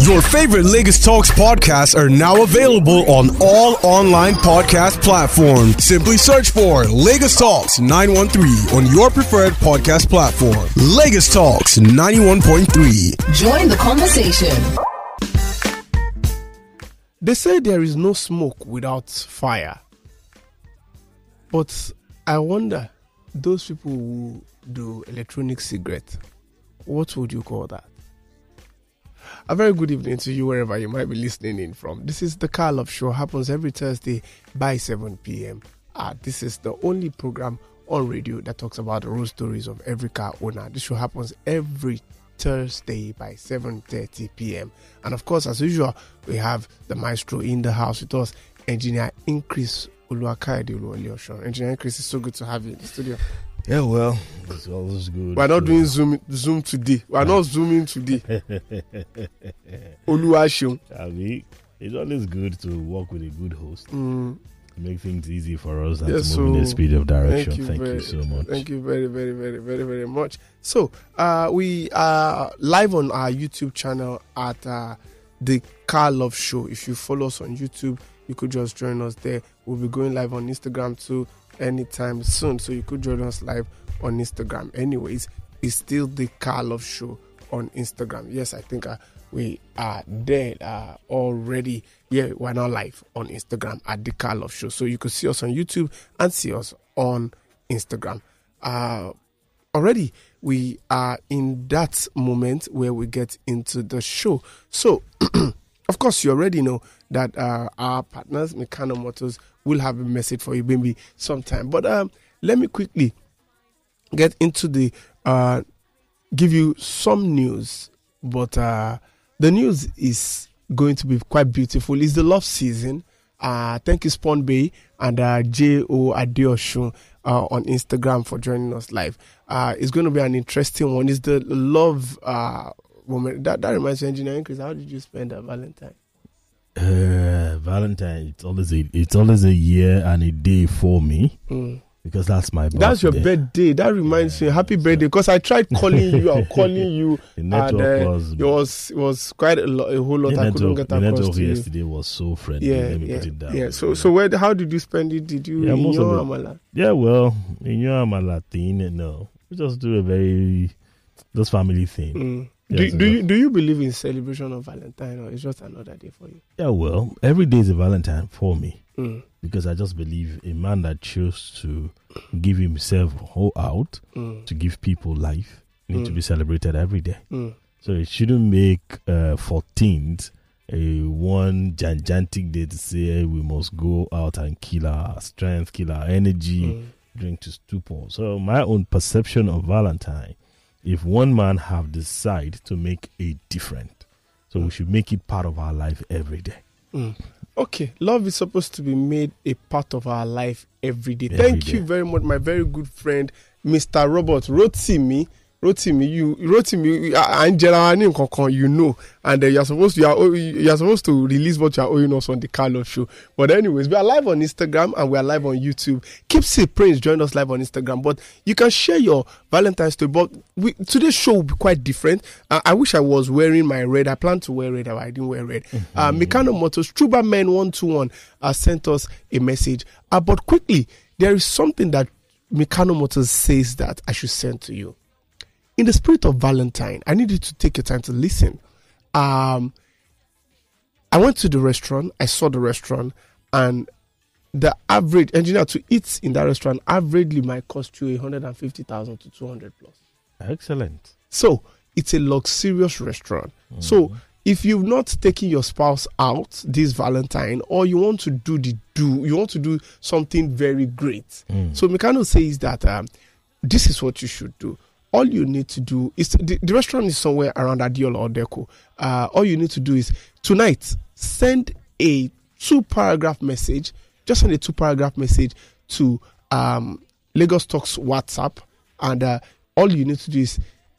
Your favorite Lagos Talks podcasts are now available on all online podcast platforms. Simply search for Lagos Talks 913 on your preferred podcast platform. Lagos Talks 91.3. Join the conversation. They say there is no smoke without fire. But I wonder, those people who do electronic cigarette, what would you call that? A very good evening to you wherever you might be listening in from. This is the Car Love Show. Happens every Thursday by 7 p.m. Uh, this is the only program on radio that talks about the road stories of every car owner. This show happens every Thursday by 7:30 p.m. And of course, as usual, we have the maestro in the house with us, engineer Increase Uluakaide Uluoliosho. Engineer Increase, it's so good to have you in the studio. Yeah, well, it's always good. We're not doing Zoom Zoom today. We're not zooming today. Mean, it's always good to work with a good host. Mm, Make things easy for us and Yes, to move in the speed of direction. thank you Thank you, so much. Thank you very, very, very, very, very much. So, uh, we are live on our YouTube channel at uh, the Car Love Show. If you follow us on YouTube, you could just join us there. We'll be going live on Instagram too anytime soon. So you could join us live on Instagram. Anyways, it's still the Car Love Show on Instagram. Yes, I think uh, we are there uh, already. Yeah, we're now live on Instagram at the Car Love Show. So you could see us on YouTube and see us on Instagram. Uh, already we are in that moment where we get into the show. So, of course, you already know that uh, our partners, Mikano Motors, will have a message for you maybe sometime. But um, let me quickly get into the uh, give you some news. But uh, the news is going to be quite beautiful. It's the love season. Uh, thank you, Spawn Bay and uh, J.O. Adeoshun uh, on Instagram for joining us live. Uh, it's going to be an interesting one. It's the love uh, moment. That, that reminds me, engineering, Chris, how did you spend that Valentine? Uh, Valentine, it's always a it's always a year and a day for me Mm. because that's my birthday. That's your birthday. That reminds me. Happy birthday! Because I tried calling you and calling you, The and network uh, was it was it was quite a, lot, a whole lot. the I couldn't network, get the across network to you. yesterday was so friendly. Yeah, Let me yeah, put it down. yeah. So, so where? How did you spend it? Did you Yeah, in your amala? Yeah, well, in your I'm a Latin, no. We just do a very just family thing. Mm. Yes, do, do you do you believe in celebration of Valentine or it's just another day for you? Yeah, well, every day is a Valentine for me Mm. because I just believe a man that chose to give himself whole out Mm. to give people life need to Mm. be celebrated every day. Mm. So it shouldn't make uh, 14th a one gigantic day to say we must go out and kill our strength, kill our energy, Mm. drink to stupor. So my own perception of Valentine, if one man have decided to make a different, so we should make it part of our life every day. Mm. Okay, love is supposed to be made a part of our life every day. Every Thank day. you very much, my very good friend, Mr. Robert Rotimi. Rotimi, you Rotimi, Angela, Kankan, you know, and uh, you're supposed to you are, you're supposed to release what you are owing us on the Car Love show. But anyways, we are live on Instagram and we are live on YouTube. Keep say Prince join us live on Instagram, but you can share your Valentine's story. But we, today's show will be quite different. Uh, I wish I was wearing my red. I planned to wear red, but I didn't wear red. Uh, Mikano Motors, Truba Men One Two One, uh, sent us a message. Uh, but quickly, there is something that Mikano Motors says that I should send to you in the spirit of Valentine, I need you to take your time to listen. Um, I went to the restaurant, I saw the restaurant, and the average engineer to eat in that restaurant averagely might cost you 150,000 to 200 plus. Excellent. So it's a luxurious restaurant. So if you've not taken your spouse out this Valentine, or you want to do the do, you want to do something very great. So Mikano says that um, this is what you should do. All you need to do is the, the restaurant is somewhere around Adeola Odeku. Uh, all you need to do is tonight send a two paragraph message. Just send a two paragraph message to um, Lagos Talks WhatsApp, and uh, all you need to do is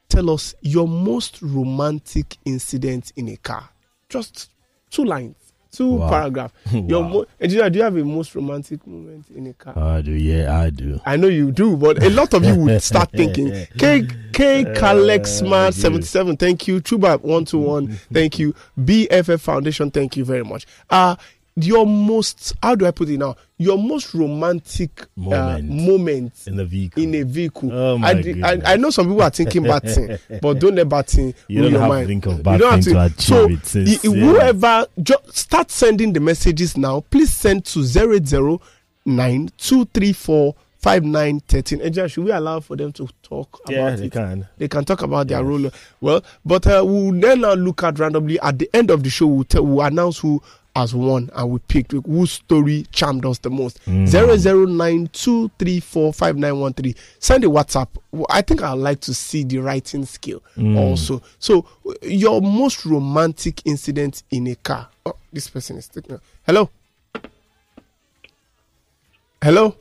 tell us your most romantic incident in a car. Just two lines. Two Wow. paragraph. Your Wow. mo- engineer, do you have a most romantic moment in a car? I do, yeah, I do. I know you do, but a lot of you would start thinking. K K Kalex Smart seventy seven, thank you. Chuba one two one, thank you. BFF Foundation, thank you very much. Uh your most how do I put it now? Your most romantic Moment. Uh, moment In a vehicle. in a vehicle. Oh my I, I. I know some people are thinking bad thing, but don't bad thing You don't your have to mind. think of You bad don't have thing to achieve so it, sis. i- i- Yeah. whoever just start sending the messages now. Please send to zero zero nine two three four five nine thirteen. Eja, should we allow for them to talk yeah, about they it? can. They can talk about their role. Well, but uh, we'll then now look at randomly at the end of the show. We'll, tell, we'll announce who has one and we picked whose story charmed us the most. Mm. Zero zero nine two three four five nine one three. Send a WhatsApp. I think I'd like to see the writing skill Mm. also. So, your most romantic incident in a car. Oh, this person is taking. Hello. Hello.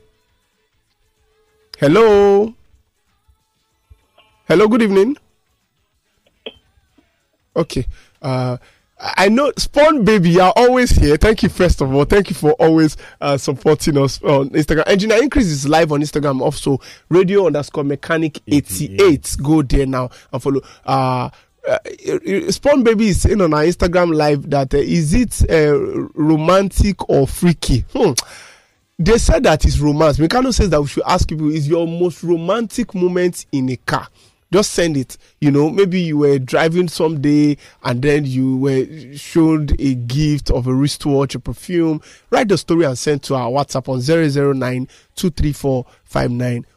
Hello. Hello. Good evening. Okay. Uh, I know Spawn Baby, you're always here. Thank you, first of all. Thank you for always uh, supporting us on Instagram. Engineer Increase is live on Instagram. Also, radio underscore mechanic 88. Go there now and follow. Uh, uh, Spawn Baby is in on our Instagram live that uh, is it uh, romantic or freaky? Hmm. They said that it's romance. Mikano says that we should ask people, is your most romantic moment in a car? Just send it. You know, maybe you were driving someday and then you were shown a gift of a wristwatch, a perfume. Write the story and send to our WhatsApp on 009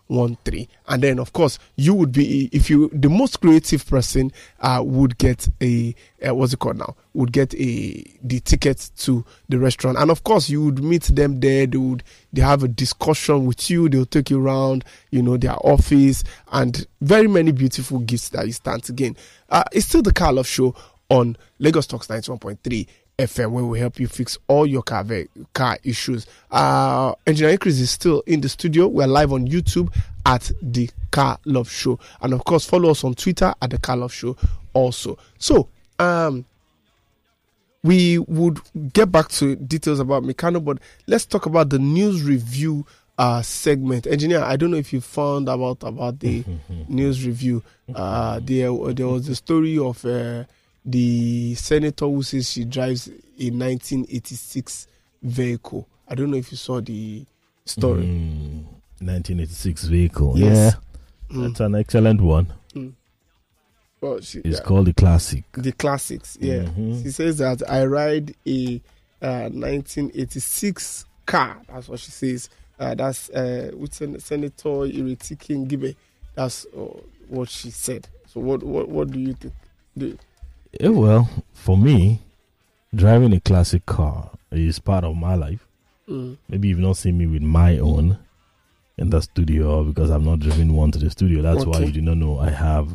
234 5913. And then, of course, you would be, if you, the most creative person uh, would get a, uh, what's it called now? Would get a, the ticket to the restaurant. And of course, you would meet them there. They would, they have a discussion with you. They'll take you around, you know, their office and very many beautiful gifts that you stand to gain. Uh, it's still the Car Love Show on Lagos Talks 91.3 FM, where we help you fix all your car car issues. Uh, Engineer Chris is still in the studio. We're live on YouTube at the Car Love Show, and of course, follow us on Twitter at the Car Love Show. Also, so um, we would get back to details about Mikano, but let's talk about the news review uh, segment. Engineer, I don't know if you found about about the news review. Uh, there, there was the story of uh, the senator who says she drives a 1986 vehicle. I don't know if you saw the story. Mm, 1986 vehicle. Yes. Yeah. That's an excellent one. Well, she, It's yeah, called the classic. the classics. Yeah, Mhm. she says that I ride a uh, 1986 car. That's what she says. Uh, that's uh, with Sen- Senator Ireti Kingibe. That's uh, what she said. So, what what what do you think? Do, Yeah, well, for me, driving a classic car is part of my life. mm, Maybe you've not seen me with my own in the studio because I've not driven one to the studio. That's why you do not know I have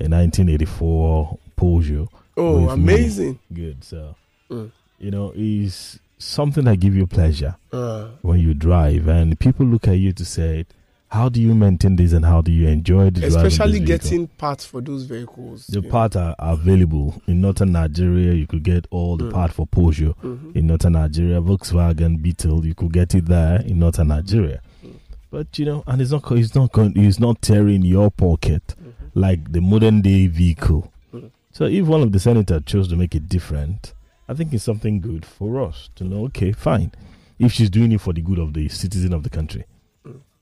a 1984 Peugeot. oh, with me. amazing! Good. So, Mm. you know, is something that give you pleasure Uh, when you drive, and people look at you to say, "How do you maintain this, and how do you enjoy the especially getting parts for those vehicles. The parts are available in northern Nigeria. You could get all the Mm. part for know. Mhm. in northern Nigeria. Volkswagen Beetle, you could get it there in northern Nigeria. Mm. But you know, and it's not it's not going, it's not tearing your pocket Mhm. like the modern day vehicle. Mm. So if one of the senators chose to make it different, I think it's something good for us to know. Okay, fine. If she's doing it for the good of the citizen of the country.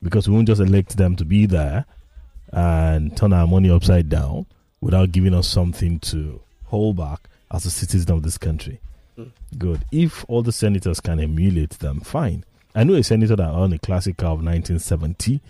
Because we won't just elect them to be there and turn our money upside down without giving us something to hold back as a citizen of this country. Mm. Good. If all the senators can emulate them, fine. I know a senator that owned a classic car of 1970.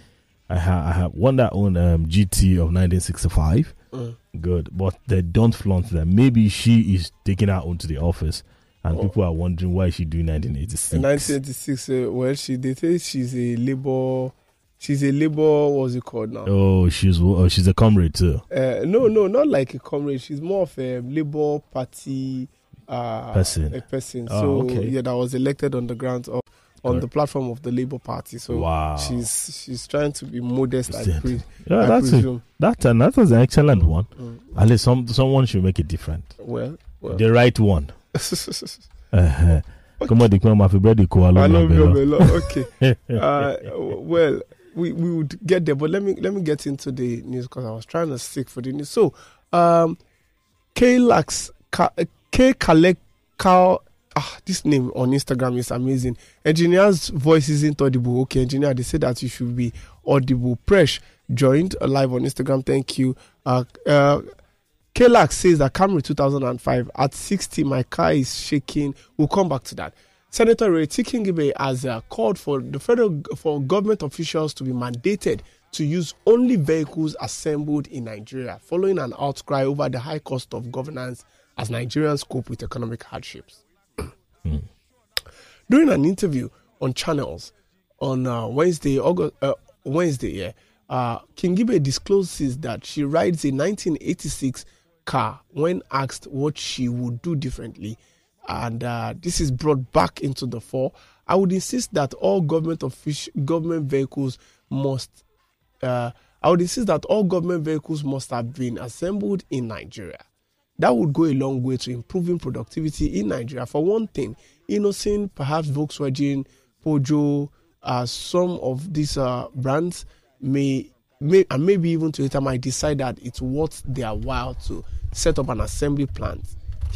I, ha- I have one that owned um, GT of 1965. Mm. Good, but they don't flaunt them. Maybe she is taking her own to the office, and Oh. people are wondering why she doing 1986. In 1986, uh, well, she they say she's a labor. She's a labor. What's it called now? Oh, she's oh, she's a comrade too. Uh, no, no, not like a comrade. She's more of a labor party uh, Person. A person. Oh, so okay. yeah, that was elected on the grounds of on Correct. the platform of the Labour Party. So wow, she's she's trying to be modest. I, pre- yeah, I that's a, that and that was an excellent one. Mm. At least some someone should make it different, Well, well. the right one. Uh-huh. Come on, the come on, bread ko I along. love your. Okay. uh, well, we, we would get there, but let me let me get into the news because I was trying to stick for the news. So, um, K Lax K Kalek Kao. Ah, this name on Instagram is amazing. Engineer's voice isn't audible. Okay, engineer, they say that you should be audible. Presh joined uh, live on Instagram. Thank you. Uh, uh, Kelak says that Camry 2005 at 60, my car is shaking. We'll come back to that. Senator Reti Kingibe has uh, called for the federal for government officials to be mandated to use only vehicles assembled in Nigeria, following an outcry over the high cost of governance as Nigerians cope with economic hardships. During an interview on channels on uh, Wednesday, August, uh, Wednesday, yeah, uh, Kingibe discloses that she rides a 1986 car when asked what she would do differently, and uh, this is brought back into the fore. I would insist that all government offic- government vehicles must. Uh, I would insist that all government vehicles must have been assembled in Nigeria. That would go a long way to improving productivity in Nigeria. For one thing, Innocent, perhaps Volkswagen, Peugeot, uh, some of these uh, brands may, may, and maybe even Toyota might decide that it's worth their while to set up an assembly plant.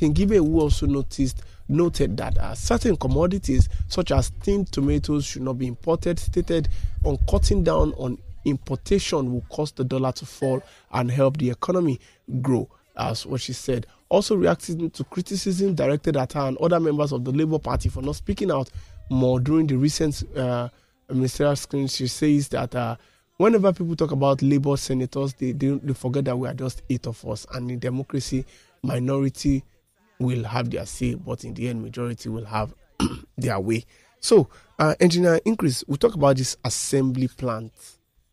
Kingibe, who also noticed, noted that uh, certain commodities, such as tinned tomatoes, should not be imported, stated on cutting down on importation will cause the dollar to fall and help the economy grow as what she said. Also reacting to criticism directed at her and other members of the Labour Party for not speaking out more during the recent uh, ministerial screen. She says that uh, whenever people talk about Labour senators, they, they, they forget that we are just eight of us, and in democracy, minority will have their say, but in the end, majority will have their way. So, uh, engineer increase. We talk about this assembly plant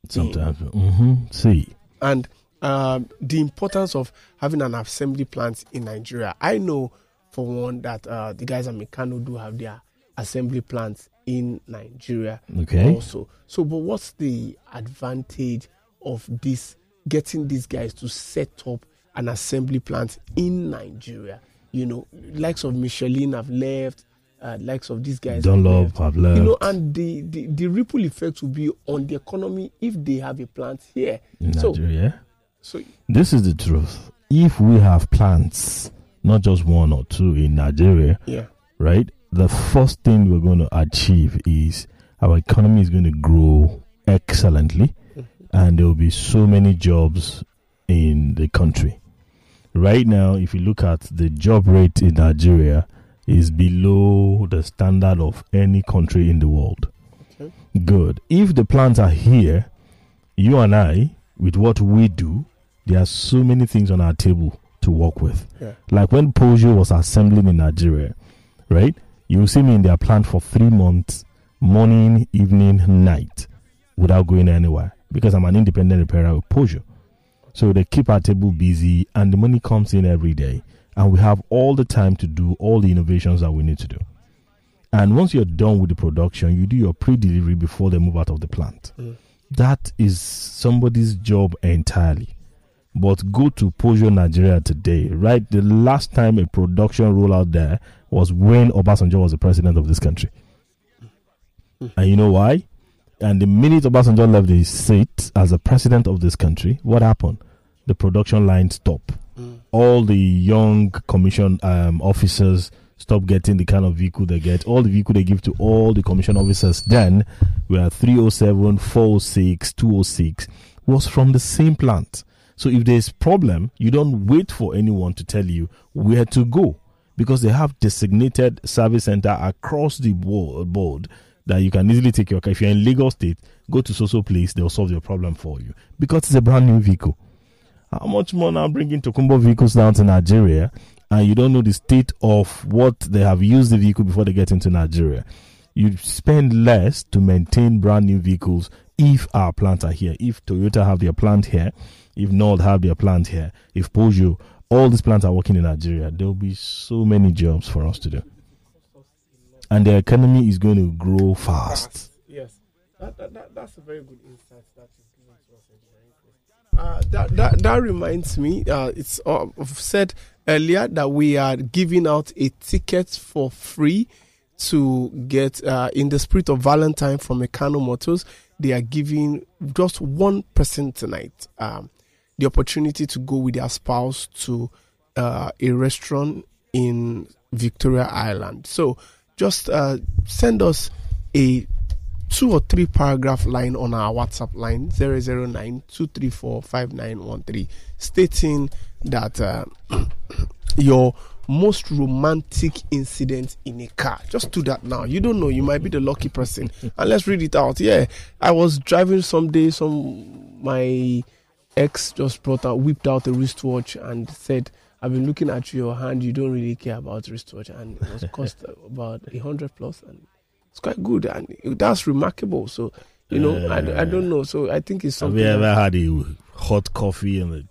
Sometimes. hmm See. and um, the importance of having an assembly plant in Nigeria. I know, for one, that uh, the guys at Mikano do have their assembly plants in Nigeria Okay. also. So, but what's the advantage of this getting these guys to set up an assembly plant in Nigeria? You know, likes of Michelin have left, uh, likes of these guys have Dunlop left. have left. You know, and the, the, the ripple effect will be on the economy if they have a plant here. in so, Nigeria. so This is the truth. If we have plants, not just one or two in Nigeria, yeah, right? The first thing we're going to achieve is our economy is going to grow excellently, and there will be so many jobs in the country. Right now, if you look at the job rate in Nigeria, is below the standard of any country in the world. Okay. Good. If the plants are here, you and I, with what we do, there are so many things on our table to work with. Yeah. Like when Peugeot was assembling in Nigeria, right? You see me in their plant for three months, morning, evening, night, without going anywhere because I'm an independent repairer with Peugeot. So they keep our table busy and the money comes in every day. And we have all the time to do all the innovations that we need to do. And once you're done with the production, you do your pre delivery before they move out of the plant. Mm. That is somebody's job entirely. But go to Peugeot Nigeria today, right? The last time a production rollout there was when Obasanjo was the president of this country. Mm. And you know why? And the minute Obasanjo left his seat as the president of this country, what happened? The production line stopped. All the young commission um, officers stop getting the kind of vehicle they get. All the vehicle they give to all the commission officers then were 307, 406, 206 was from the same plant. So if there's problem, you don't wait for anyone to tell you where to go because they have designated service center across the bo- board that you can easily take your car. If you're in Lagos State, go to so-so place, they'll solve your problem for you because it's a brand new vehicle. How much more now bringing Tokumbo vehicles down to Nigeria and you don't know the state of what they have used the vehicle before they get into Nigeria? You spend less to maintain brand new vehicles if our plants are here. If Toyota have their plant here, if Nord have their plant here, if Peugeot, all these plants are working in Nigeria, there will be so many jobs for us to do. And the economy is going to grow fast. Yes, that, that, that, that's a very good insight Uh, that, that that reminds me. Uh, it's uh, I've said earlier that we are giving out a ticket for free to get uh, in the spirit of Valentine from Mikano Motors. They are giving just one person tonight um, the opportunity to go with their spouse to uh, a restaurant in Victoria Island. So just uh, send us a two or three paragraph line on our WhatsApp line 009 234 5913 stating that uh, your most romantic incident in a car. Just do that now. You don't know. You might be the lucky person. and let's read it out. Yeah, I was driving someday. Some my ex just brought out, whipped out a wristwatch and said, "I've been looking at your hand. You don't really care about wristwatch, and it was cost about a hundred plus, and it's quite good, and that's remarkable. So." You know, I, I don't know. So I think it's something. Have you ever had a hot coffee in the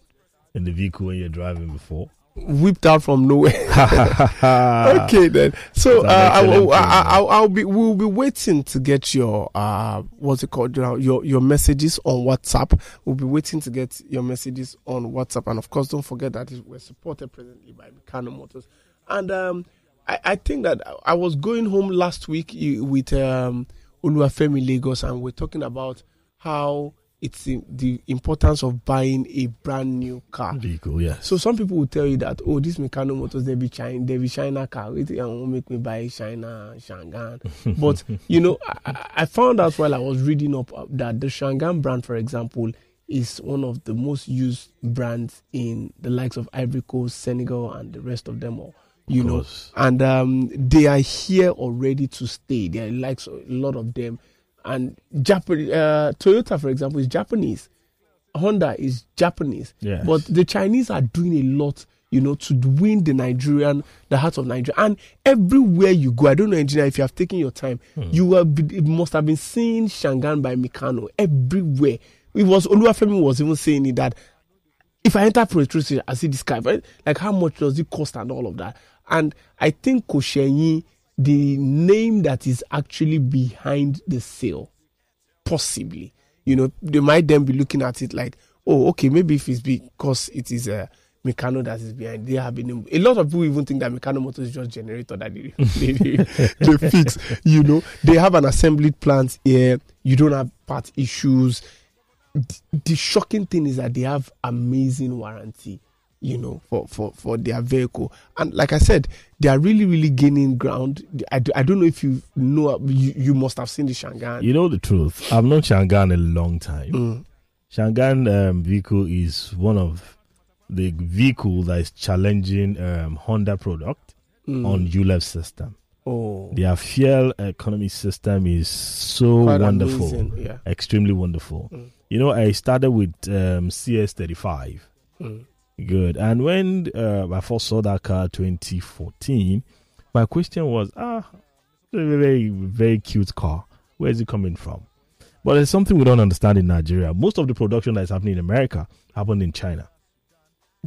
in the vehicle when you're driving before? whipped out from nowhere. okay then. So uh, I, will I, I, I'll, I'll be we'll be waiting to get your uh what's it called your your, messages on WhatsApp. We'll be waiting to get your messages on WhatsApp, and of course, don't forget that we're supported presently by Mikano Motors. And um, I, I think that I was going home last week with um Oluwafemi Lagos, and we're talking about how it's the importance of buying a brand new car. vehicle, yes. So some people will tell you that oh, this Mikano Motors they be China, they be China car. And won't make me buy China Changan. but you know, I- I, I found out while I was reading up uh, that the Changan brand, for example, is one of the most used brands in the likes of Ivory Coast, Senegal, and the rest of them all. You know, and um, they are here already to stay. There are likes a lot of them, and Japan, uh, Toyota, for example, is Japanese. Honda is Japanese. Yes. But the Chinese are doing a lot, you know, to win the Nigerian, the heart of Nigeria. And everywhere you go, I don't know, engineer, if you have taken your time, you will be, must have been seeing Changan by Mikano everywhere. It was Oluwafemi was even saying it that if I enter station, I see this right? like how much does it cost and all of that. And I think Koshenyi, the name that is actually behind the sale, possibly, you know, they might then be looking at it like, oh, okay, maybe if it's because it is a Mikano that is behind. They have been a lot of people even think that Mikano Motor is just generator that they, they, they, they fix. You know, they have an assembly plant here. You don't have part issues the shocking thing is that they have amazing warranty you know for for for their vehicle and like i said they are really really gaining ground i, I don't know if you know you, you must have seen the Changan You know the truth. I've known Changan a long time. Mm. Changan um, vehicle is one of the vehicle that is challenging um, Honda product Mm. on ULEV system. oh Their fuel economy system is so quite wonderful, amazing, yeah extremely wonderful. Mm. You know, I started with um, CS35. Mm. Good. And when uh, I first saw that car 2014, my question was, ah, a very, very cute car. Where is it coming from? But there's something we don't understand in Nigeria. Most of the production that is happening in America happened in China.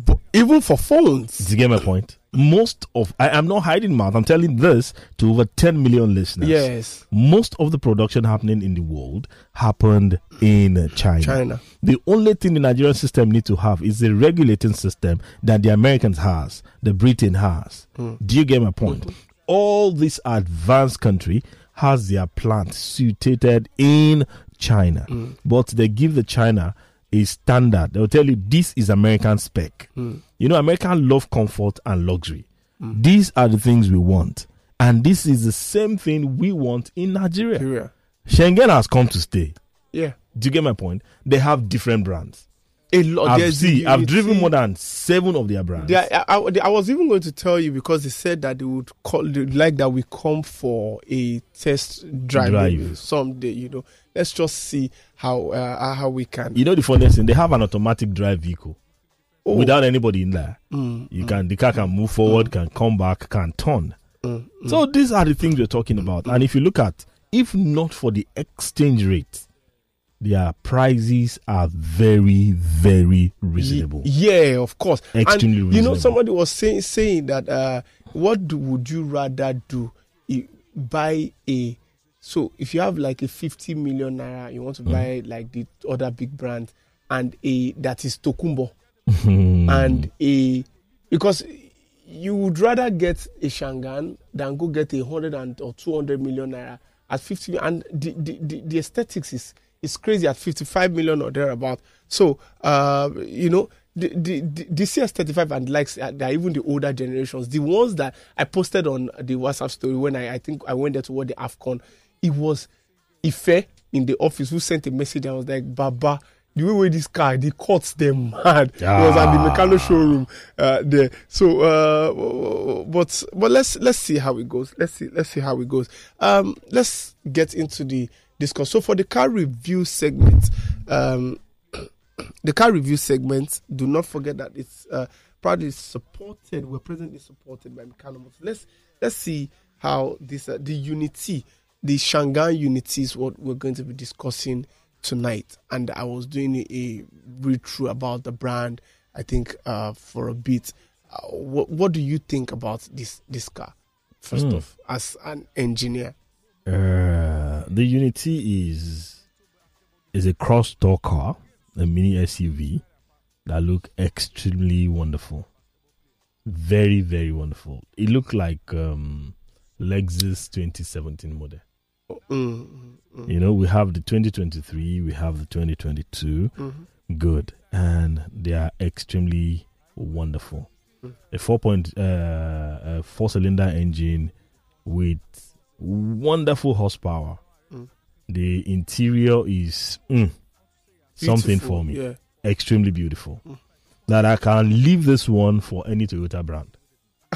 but even for phones Do you get my point? Most of, I am not hiding mouth, I'm telling this to over 10 million listeners. yes Most of the production happening in the world happened in China. china The only thing the Nigerian system need to have is a regulating system that the Americans has, the Britain has. Hmm. Do you get my point? Hmm. All this advanced country has their plant situated in China, hmm. but they give the China a standard. They'll tell you this is American spec. Hmm. You know, American love comfort and luxury. Hmm. These are the things we want. And this is the same thing we want in Nigeria. Nigeria. Changan has come to stay. yeah Do you get my point? They have different brands. A lot I've, see, I've driven see- more than seven of their brands. Are- I, I, I was even going to tell you because they said that they would call they would like that we come for a test drive, Drive. someday. You know, let's just see how uh, how we can. you know the funniest thing? They have an automatic drive vehicle Oh, without anybody in there. mm, You can the car can move forward, can come back, can turn. mm, mm. So these are the things we're talking about. And if you look at, if not for the exchange rate, their prices are very, very reasonable. Yeah, of course. Extremely and, You know, reasonable. somebody was saying saying that uh, what do, would you rather do? Buy a so if you have like a 50 million naira, you want to Mm. buy like the other big brand and a that is Tokumbo Hmm. and a because you would rather get a Changan than go get a hundred and or two hundred million naira at fifty and the the, the, the aesthetics is is crazy at fifty five million or thereabout. So uh, you know the the, the the CS thirty five and likes uh, they're even the older generations. The ones that I posted on the WhatsApp story when I I think I went there to watch the Afcon, it was Ife in the office who sent a message and was like, Baba, the way with this car, the cuts them mad. It was at the mechanic showroom uh, there. So, uh, but but let's let's see how it goes. Let's see let's see how it goes. Um, let's get into the discuss. So for the car review segment, um, the car review segment, do not forget that it's uh, proudly supported. We're presently supported by Mikano Motors. Let's let's see how this uh, the unity, the Changan unity is what we're going to be discussing tonight. And I was doing a, read through about the brand. I think uh, for a bit. Uh, what what do you think about this this car? First Hmm. off, as an engineer, Uh, the Unity is is a cross door car, a mini SUV that look extremely wonderful. Very, very wonderful. It looked like um, Lexus 2017 model. Mm, mm, You know, we have the 2023, we have the 2022. mhm. Good, and they are extremely wonderful. Mm. A four point uh, a four cylinder engine with wonderful horsepower. The interior is mm, something for me. Yeah. Extremely beautiful. Mm. That I can leave this one for any Toyota brand.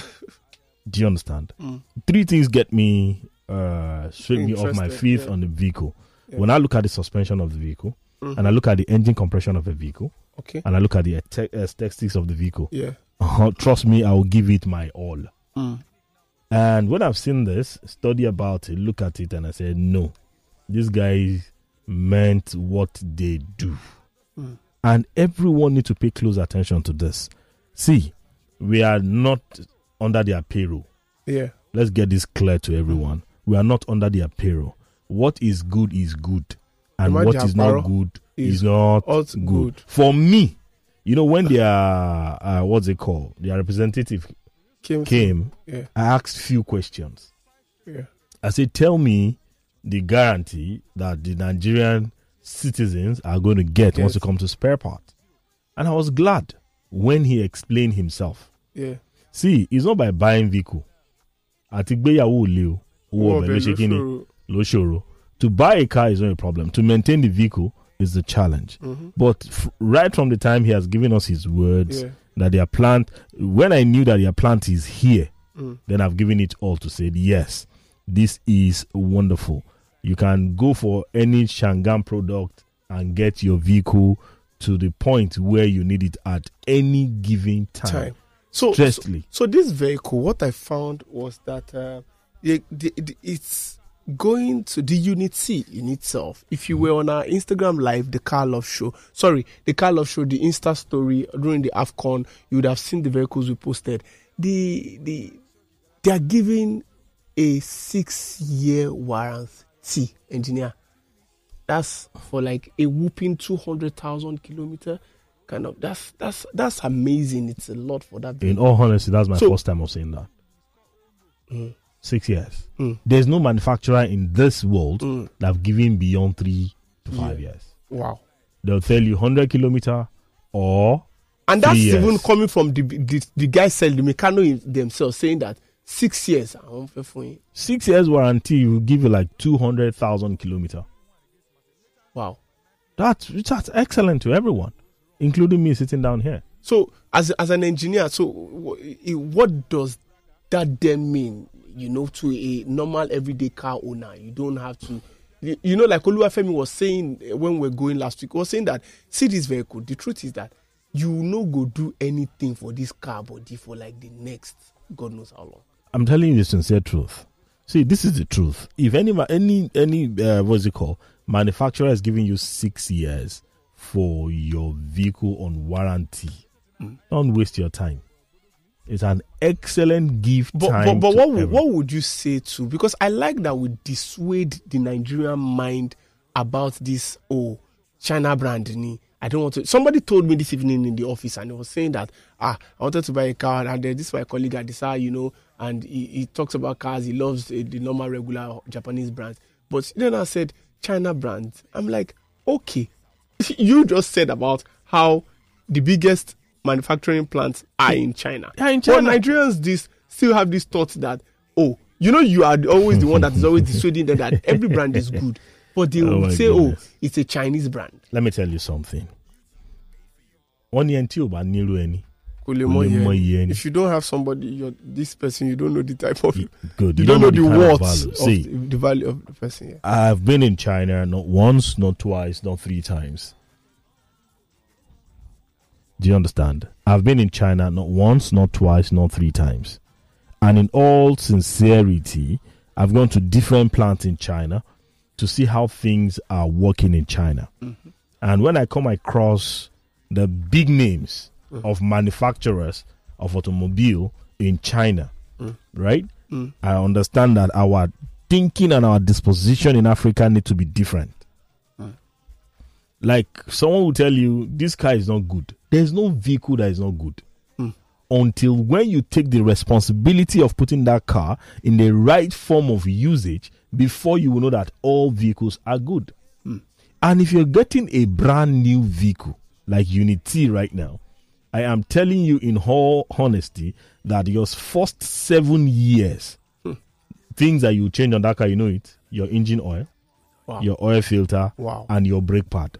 Do you understand? Mm. Three things get me uh sweep me off my feet yeah. on the vehicle. Yeah. When I look at the suspension of the vehicle, Mhm. and I look at the engine compression of the vehicle, Okay. and I look at the aesth- aesthetics of the vehicle, Yeah. uh, trust me, I will give it my all. Mm. And when I've seen this, study about it, look at it, and I said, no, these guys meant what they do. Mm. And everyone need to pay close attention to this. See, we are not under their payroll. Yeah. Let's get this clear to everyone. We are not under their payroll. What is good is good, and Imagine what is not good is is not not good. good. For me, you know, when their uh, what's it called? Their representative Came. came, Yeah. I asked few questions. Yeah. I said, "Tell me the guarantee that the Nigerian citizens are going to get once Yes. it comes to spare parts." And I was glad when he explained himself. Yeah. See, it's not by buying vehicle. Àti gbéyàwó le o. Owó ọbẹ̀ ló ṣe kí ni? Ló ṣòro. To buy a car is not a problem. To maintain the vehicle is the challenge. Mhm. But f- right from the time he has given us his words Yeah. that their plant, when I knew that their plant is here, Mm. then I've given it all to say, yes, this is wonderful. You can go for any Changan product and get your vehicle to the point where you need it at any given time. Time. So, so so this vehicle, what I found was that uh, the, the, it's going to the unity in itself. If you were on our Instagram live, the Car Love Show, sorry, the Car Love Show, the Insta story during the Afcon, you would have seen the vehicles we posted. The the they are giving a six year warranty, engineer. That's for like a whooping two hundred thousand kilometer. Kind of that's that's that's amazing. It's a lot for that. In all honesty, that's my So- first time of saying that. Mm. Six years. Mm. There's no manufacturer in this world Mm. that have given beyond three to five Yeah. years. Wow. They'll tell you 100 kilometer or And that's even coming from the the, the guys selling the mechanic themselves saying that six years. I won't pay for it. six years warranty will give you like 200,000 kilometer. Wow. That's, that's excellent to everyone, including me sitting down here. So as as an engineer, so what does that then mean? You know, to a normal everyday car owner, you don't have to. You you know, like Oluwafemi was saying eh, when we are going last week, was saying that see this vehicle. The truth is that you no go do anything for this car body for like the next God knows how long. I'm telling you the sincere truth. See, this is the truth. If any any any uh, what's it called manufacturer is giving you six years for your vehicle on warranty, Mm. don't waste your time. It's an excellent gift But but, but what would, what would you say to because I like that we dissuade the Nigerian mind about this oh China brand ni I don't want to. Somebody told me this evening in the office, and he was saying that ah, I wanted to buy a car, and then this my colleague at Desire, you know, and he, he talks about cars. He loves the, the normal, regular Japanese brands. But then I said China brands. I'm like, okay, you just said about how the biggest manufacturing plants are in China. Yeah, in China. But Nigerians this still have this thought that oh, you know, you are always the one that is always dissuading them that every brand is good. But they Oh will say, oh, goodness. oh, it's a Chinese brand. Let me tell you something. Wọ́n ní ẹni tí ò bá nílò ẹni. Kò lè Kò mọ lè iye mọ ẹni. iye ẹni. If you don't have somebody, you're this person, you don't know the type of, you, Good. You don't know the kind of worth of, See, the, the value of the person. Yeah. I've been in China not once, not twice, not three times. Do you understand? I've been in China not once, not twice, not three times. And in all sincerity, I've gone to different plants in China to see how things are working in China. Mm-hmm. And when I come across the big names Mm. of manufacturers of automobile in China, mm. right? Mm. I understand that our thinking and our disposition in Africa need to be different. Like someone will tell you, this car is not good. There's no vehicle that is not good. Until when you take the responsibility of putting that car in the right form of usage before you will know that all vehicles are good. And if you're getting a brand new vehicle like Unity right now, I am telling you in all honesty that your first seven years, hmm. things that you change on that car, you know it, your engine oil, Wow. your oil filter, Wow. and your brake pad.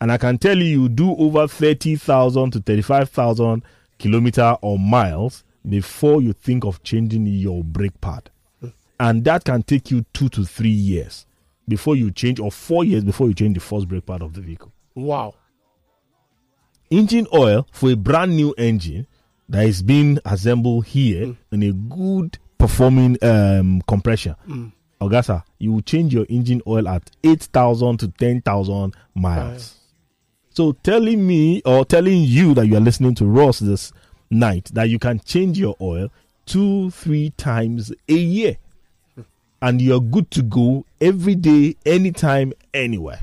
And I can tell you, you do over 30,000 to 35,000 kilometer or miles before you think of changing your brake pad. Hmm. And that can take you two to three years before you change, or four years before you change the first brake pad of the vehicle. Wow. Engine oil for a brand new engine that is being assembled here mm. in a good performing um, compressor. Mm. Augusta, you will change your engine oil at 8,000 to 10,000 miles. So telling me or telling you that you are listening to Ross this night that you can change your oil two, three times a year. Hmm. And you're good to go every day, anytime, anywhere.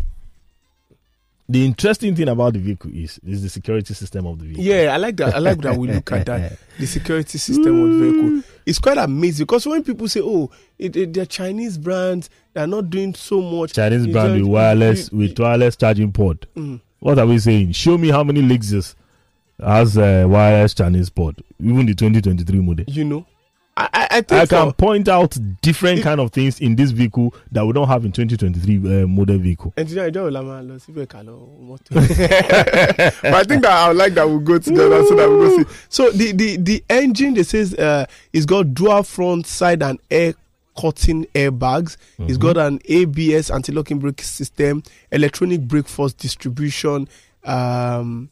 The interesting thing about the vehicle is is the security system of the vehicle. Yeah, I like that. I like that we look at that. The security system of the vehicle. It's quite amazing because when people say, "Oh, it, it, they're Chinese brands, they're not doing so much." Chinese you brand with wireless you- with wireless charging port. Mm. What are we saying? Show me how many Lexus has a wireless Chinese port, even the 2023 model. you know, I I, I think I can for- point out different If- kind of things in this vehicle that we don't have in 2023 uh, model vehicle. engineer ìjọ òla lọ síbẹ̀ ká lọ mọ́tò. but I think that I would like that we go together so that we go see. So the the the engine they says uh, it's got dual front side and air cutting airbags. It's got an ABS anti-locking brake system, electronic brake force distribution. Um,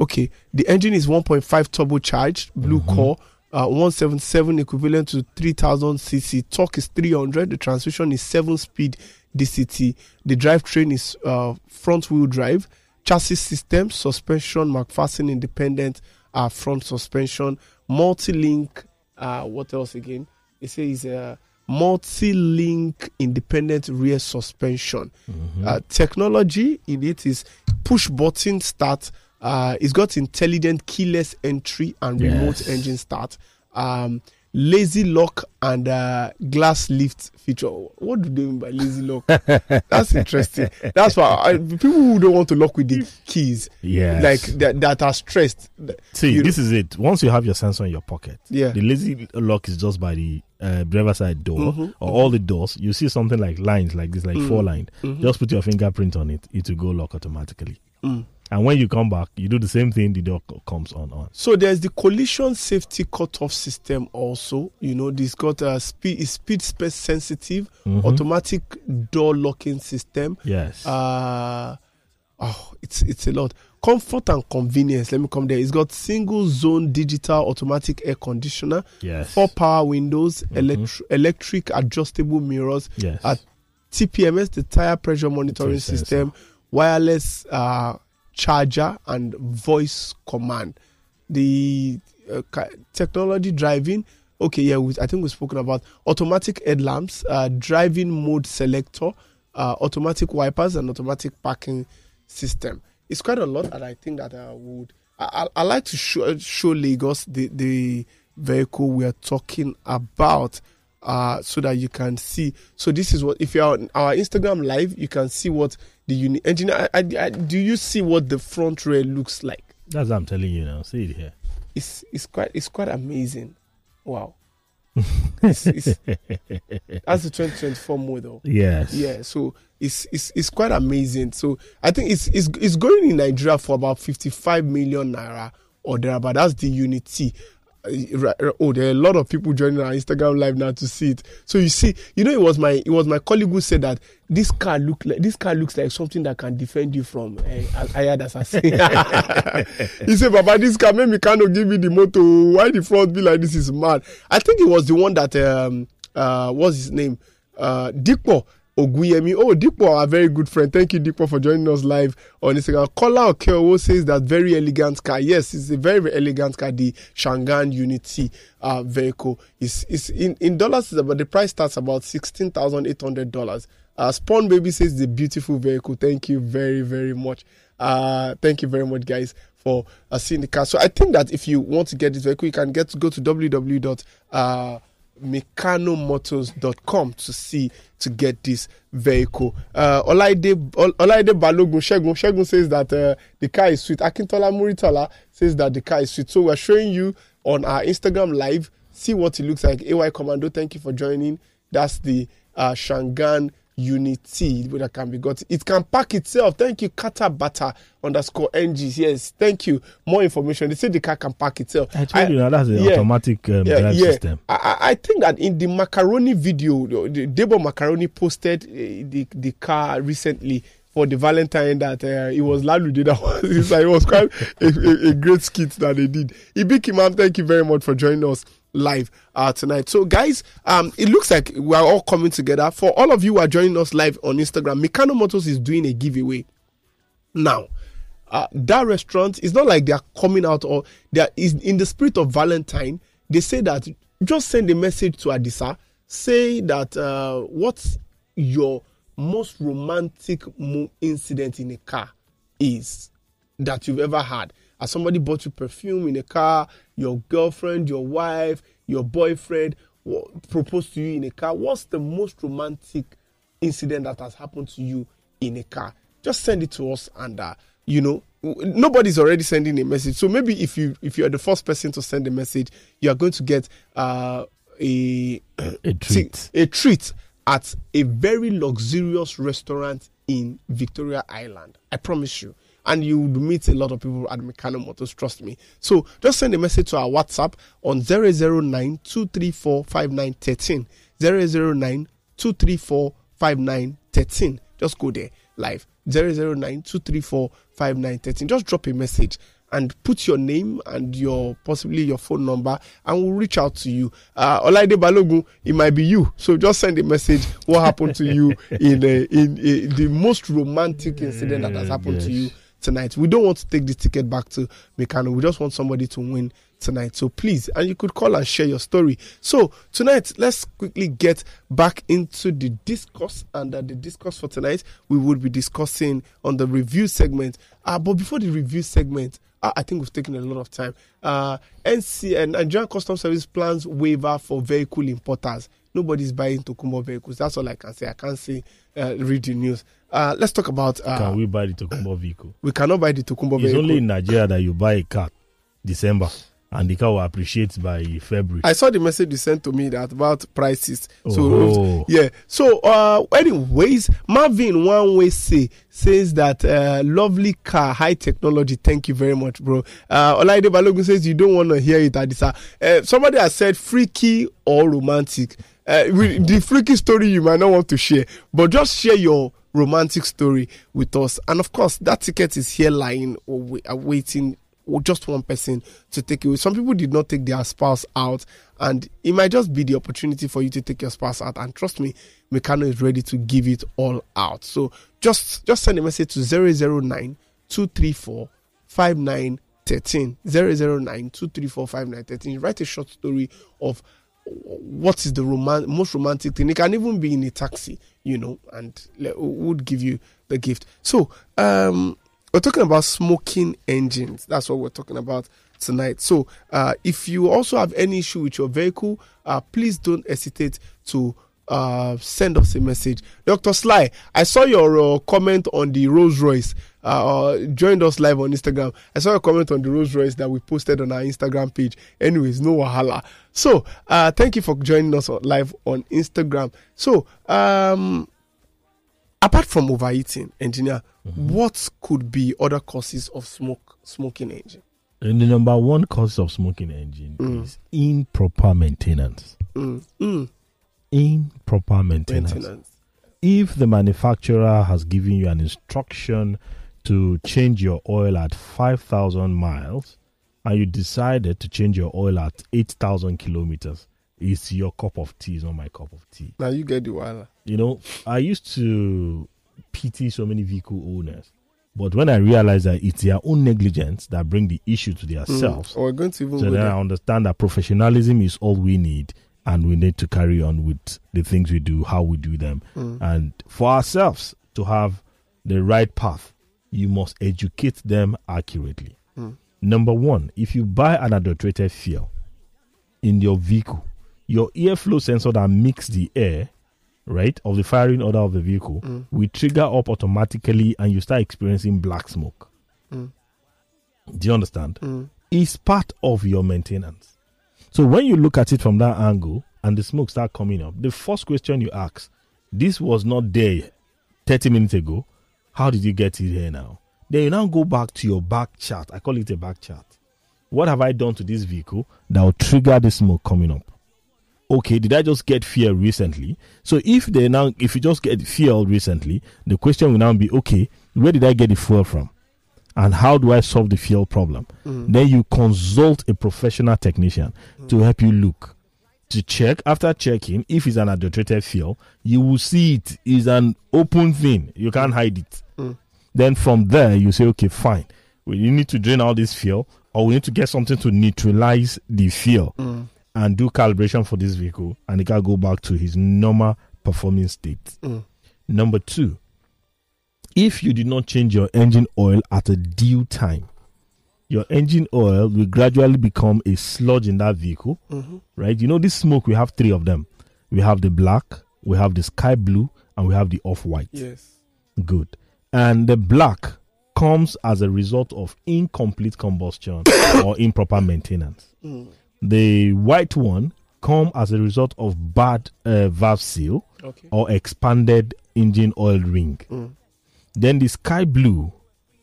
okay, the engine is 1.5 turbocharged, blue core. Uh, 177 equivalent to 3000 cc. Torque is 300. The transmission is 7 speed DCT. The drivetrain is uh, front wheel drive. Chassis system, suspension, McPherson independent uh, front suspension, multi link. Uh, what else again? It says uh, multi link independent rear suspension. Uh, technology in it is push button start. Uh, it's got intelligent keyless entry and remote Yes. engine start. Um, lazy lock and uh, glass lift feature. What do they mean by lazy lock? That's interesting. That's why I, people who don't want to lock with the keys, yeah, like that, that are stressed. See, you- this is it. Once you have your sensor in your pocket, Yeah. the lazy lock is just by the uh, driver side door Mhm, or all the doors. You see something like lines like this, like four Mhm, line. mhm. Just put your fingerprint on it; it will go lock automatically. Mm. And when you come back, you do the same thing. The door comes on on. So there's the collision safety cutoff system also. You know, this got a speed is speed space sensitive, Mhm. automatic door locking system. Yes. Uh oh, it's it's a lot. Comfort and convenience. Let me come there. It's got single zone digital automatic air conditioner, yes. four power windows, Mhm. electr- electric adjustable mirrors, yes. at TPMS, the tire pressure monitoring system, wireless uh, charger, and voice command. The uh, technology driving. Okay, yeah, we, I think we've spoken about automatic headlamps, uh, driving mode selector, uh, automatic wipers, and automatic parking system. it's quite a lot, and I think that I would. I, I, I like to show show Lagos the the vehicle we are talking about. Uh, so that you can see. So this is what if you're on our Instagram live, you can see what the uni engineer. I, I, I, do you see what the front rail looks like? That's what I'm telling you now. See it here. It's it's quite it's quite amazing. Wow. it's, it's, that's the 2024 model. Yes. Yeah, so it's, it's it's quite amazing. So I think it's it's it's going in Nigeria for about 55 million naira or there, but that's the Unity. Uh, Oh, there are a lot of people joining our Instagram live now to see it. So you see, you know, it was my it was my colleague who said that this car look like this car looks like something that can defend you from uh, hired assassin. he said, "Papa, this car made me cannot give me the motor. Why the front be like this is mad." I think it was the one that um uh what's his name uh Dipo Ogunyemi. Oh, Dipo, our very good friend. Thank you, Dipo, for joining us live on Instagram. Kola Okeowo says that very elegant car. Yes, it's a very, very elegant car. The Changan Unity uh, vehicle is is in, in dollars, but the price starts about sixteen thousand eight hundred dollars. Uh, Spawn Baby says the beautiful vehicle. Thank you very, very much. Uh, thank you very much, guys, for uh, seeing the car. So I think that if you want to get this vehicle, you can get go to www. Uh, mikanomotors.com to see to get this vehicle. Uh, Olaide, Olaide Balogun Shegun, Shegun says that uh, the car is sweet. Akintola Muritala says that the car is sweet. So we're showing you on our Instagram live. See what it looks like. AY Commando, thank you for joining. That's the uh, Changan Unity that can be got. It can pack itself. Thank you, Katabata underscore NGs. Yes, thank you. More information. They say the car can pack itself. I told I, you now that's the yeah, automatic um, yeah, drive yeah. system. I, I, think that in the macaroni video, the Debo Macaroni posted uh, the the car recently for the Valentine that uh, it was Lalude that was it was quite a, a, a, great skit that they did. Ibiki Imam, thank you very much for joining us live uh, tonight. So, guys, um, it looks like we are all coming together. For all of you who are joining us live on Instagram, Mikano Motors is doing a giveaway now. Uh, that restaurant is not like they are coming out or they are is in the spirit of Valentine. They say that just send a message to Adisa, say that uh, what's your most romantic incident in a car is that you've ever had as somebody bought you perfume in a car, your girlfriend, your wife, your boyfriend propose to you in a car. What's the most romantic incident that has happened to you in a car? Just send it to us, and uh, you know nobody's already sending a message. So maybe if you if you are the first person to send a message, you are going to get uh, a a treat a treat at a very luxurious restaurant in Victoria Island. I promise you and you would meet a lot of people at Mikano Motors, trust me. So just send a message to our WhatsApp on 009 234 5913. 009 234 5913. Just go there live. 009 234 5913. Just drop a message and put your name and your possibly your phone number and we'll reach out to you. Uh Olaide Balogun, it might be you. So just send a message what happened to you in, uh, in, in uh, the most romantic incident that has happened yes. to you tonight. We don't want to take the ticket back to Mikano. We just want somebody to win tonight. So please, and you could call and share your story. So tonight, let's quickly get back into the discourse. And uh, the discourse for tonight, we will be discussing on the review segment. Uh, but before the review segment, uh, I think we've taken a lot of time. Uh, NC and Nigerian Customs Service plans waiver for vehicle importers. Nobody's buying Tokumbo vehicles. That's all I can say. I can't say uh, read the news. Uh, let's talk about. Uh, Can we buy the Tokumbo vehicle? We cannot buy the Tokumbo it's vehicle. It's only in Nigeria that you buy a car December and the car will appreciate by February. I saw the message you sent to me that about prices. So oh. yeah. So uh, anyways, Marvin one way say says that uh, lovely car, high technology. Thank you very much, bro. Uh, Olaide Balogun says you don't want to hear it, Adisa. Uh, somebody has said freaky or romantic. Uh, the freaky story you might not want to share, but just share your romantic story with us. And of course, that ticket is here lying, waiting just one person to take it. Some people did not take their spouse out, and it might just be the opportunity for you to take your spouse out. And trust me, Mikano is ready to give it all out. So just just send a message to 009 234 5913. 009 234 5913. Write a short story of what is the roman- most romantic thing. It can even be in a taxi, you know, and would give you the gift. So, um, we're talking about smoking engines. That's what we're talking about tonight. So, uh, if you also have any issue with your vehicle, uh, please don't hesitate to uh, send us a message. Dr. Sly, I saw your uh, comment on the Rolls Royce. Uh, joined us live on Instagram. I saw a comment on the Rolls Royce that we posted on our Instagram page. Anyways, no wahala. So, uh, thank you for joining us live on Instagram. So, um, apart from overeating, engineer, mm-hmm. what could be other causes of smoke smoking engine? And the number one cause of smoking engine mm. is improper maintenance. Mm. Mm. Improper maintenance. maintenance. If the manufacturer has given you an instruction to change your oil at 5,000 miles and you decided to change your oil at 8,000 kilometers, it's your cup of tea, it's not my cup of tea. Now you get the wire. You know, I used to pity so many vehicle owners but when I realize that it's their own negligence that bring the issue to themselves, mm. we're going to even so then I understand that professionalism is all we need, and we need to carry on with the things we do, how we do them, mm. and for ourselves to have the right path, you must educate them accurately. Mm. Number one, if you buy an adulterated fuel in your vehicle, your airflow sensor that mix the air right, of the firing order of the vehicle mm. will trigger up automatically and you start experiencing black smoke. Mm. Do you understand? Mm. It's part of your maintenance. So when you look at it from that angle and the smoke start coming up, the first question you ask, this was not there 30 minutes ago. How did you get it here now? Then you now go back to your back chart. I call it a back chart. What have I done to this vehicle that will trigger the smoke coming up? okay, did I just get fuel recently? So if they now, if you just get fuel recently, the question will now be, okay, where did I get the fuel from? And how do I solve the fuel problem? Mm. Then you consult a professional technician mm. to help you look to check. After checking, if it's an adulterated fuel, you will see it is an open thing. You can't hide it. Mm. Then from there, you say, okay, fine. We need to drain all this fuel, or we need to get something to neutralize the fuel. Mm and do calibration for this vehicle and it can go back to his normal performing state. Mm. Number two, if you did not change your engine oil at a due time, your engine oil will gradually become a sludge in that vehicle, mm-hmm. right? You know, this smoke, we have three of them. We have the black, we have the sky blue, and we have the off white. Yes. Good. And the black comes as a result of incomplete combustion or improper maintenance. Mm. The white one come as a result of bad uh, valve seal okay. or expanded engine oil ring. Mm. Then the sky blue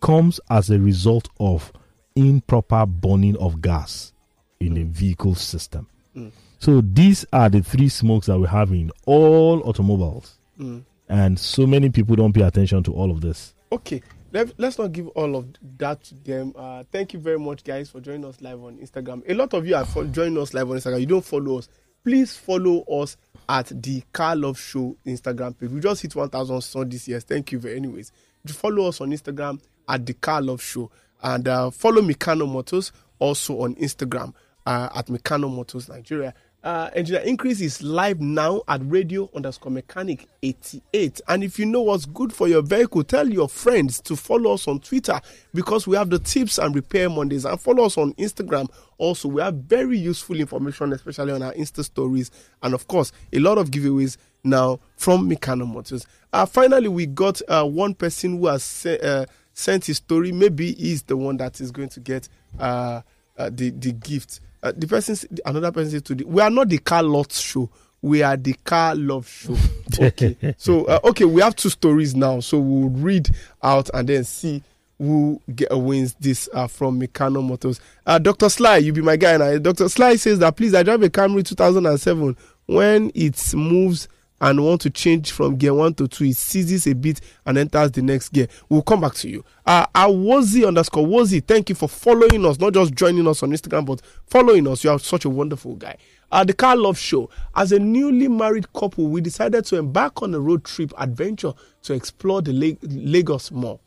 comes as a result of improper burning of gas in mm. the vehicle system. Mm. So these are the three smokes that we have in all automobiles. Mm. And so many people don't pay attention to all of this. Okay let, us not give all of that to them. Uh, thank you very much, guys, for joining us live on Instagram. A lot of you are joining us live on Instagram. You don't follow us. Please follow us at the Car Love Show Instagram page. We just hit 1,000 son this year. Thank you very anyways. Follow us on Instagram at the Car Love Show. And uh, follow Mikano Motors also on Instagram uh, at Mikano Motors Nigeria. Uh, engineer increase is live now at radio underscore mechanic 88 and if you know what's good for your vehicle tell your friends to follow us on twitter because we have the tips and repair mondays. And follow us on instagram also. We have very useful information especially on our insta stories. And of course a lot of giveaways now from Mikano Motors. Uh, finally, we got uh, one person who has se- uh, sent his story. Maybe he's the one that is going to get uh, uh, the the gift uh, the person, another person said to the, we are not the car lot show. We are the car love show. Okay. so, uh, okay, we have two stories now. So we'll read out and then see who get, uh, wins this uh, from Mikano Motors. Uh, Dr. Sly, you be my guy now. Dr. Sly says that please, I drive a Camry 2007. When it moves and want to change from gear one to two, it seizes a bit and enters the next gear. We'll come back to you. Uh, Awozi underscore Wozi, thank you for following us, not just joining us on Instagram, but following us. You are such a wonderful guy. Uh, the Car Love Show. As a newly married couple, we decided to embark on a road trip adventure to explore the Lagos more.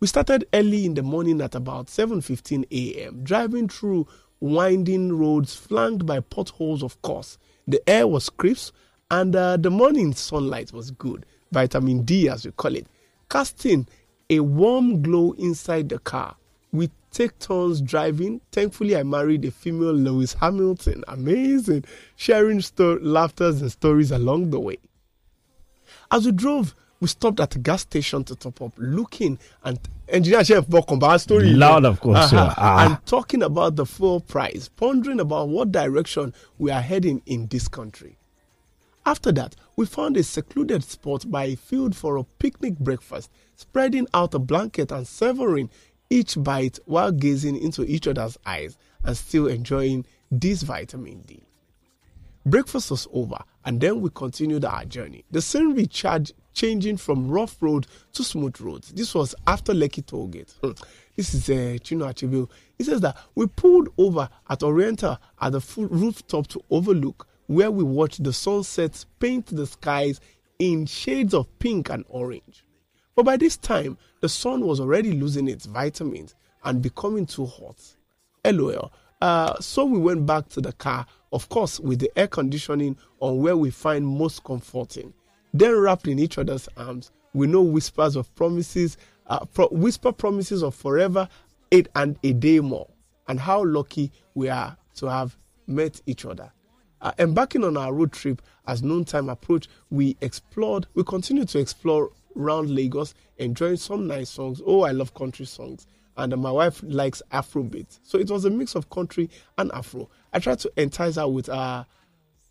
We started early in the morning at about 7:15 a.m., driving through winding roads flanked by potholes, of course. The air was crisp and uh, the morning sunlight was good, vitamin D as we call it, casting a warm glow inside the car. We take turns driving. Thankfully, I married a female Lewis Hamilton. Amazing. Sharing sto- laughters and stories along the way. As we drove, we stopped at a gas station to top up, looking and engineer chef Bokomba story. Loud, of course. Uh-huh. yeah. Ah. And talking about the fuel price, pondering about what direction we are heading in this country. After that, we found a secluded spot by a field for a picnic breakfast, spreading out a blanket and savoring each bite while gazing into each other's eyes and still enjoying this vitamin D. Breakfast was over, and then we continued our journey. The scenery charge changing from rough road to smooth roads. This was after Lekki Tollgate. Hmm. This is uh, Chino Achebe. He says that we pulled over at Oriental at the rooftop to overlook, where we watched the sunsets paint the skies in shades of pink and orange. But by this time, the sun was already losing its vitamins and becoming too hot. LOL. Uh, so we went back to the car, of course, with the air conditioning on where we find most comforting. Then, wrapped in each other's arms, we know whispers of promises, uh, pro- whisper promises of forever, eight and a day more, and how lucky we are to have met each other. Uh, embarking on our road trip as noontime approached, we explored, we continued to explore around Lagos, enjoying some nice songs. Oh, I love country songs. And uh, my wife likes Afrobeat. So it was a mix of country and Afro. I tried to entice her with uh,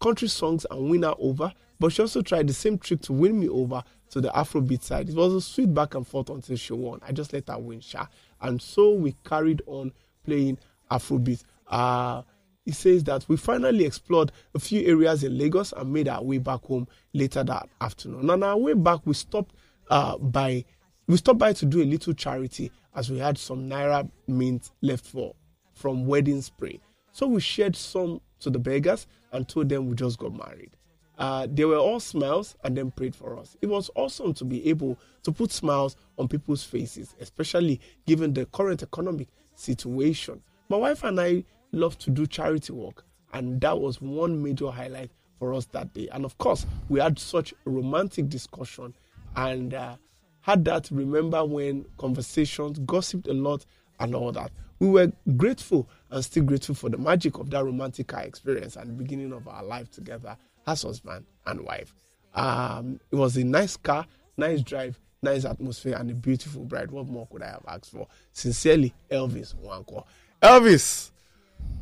country songs and win her over, but she also tried the same trick to win me over to the Afrobeat side. It was a sweet back and forth until she won. I just let her win, Sha. And so we carried on playing Afrobeat. Uh, he says that we finally explored a few areas in Lagos and made our way back home later that afternoon. On our way back, we stopped uh, by we stopped by to do a little charity as we had some naira mint left for from wedding spray. So we shared some to the beggars and told them we just got married. Uh, they were all smiles and then prayed for us. It was awesome to be able to put smiles on people's faces, especially given the current economic situation. My wife and I love to do charity work, and that was one major highlight for us that day. And of course, we had such a romantic discussion and uh, had that remember when conversations, gossiped a lot, and all that. We were grateful and still grateful for the magic of that romantic experience and the beginning of our life together as husband and wife. Um, it was a nice car, nice drive, nice atmosphere, and a beautiful bride. What more could I have asked for? Sincerely, Elvis Wanko. Elvis,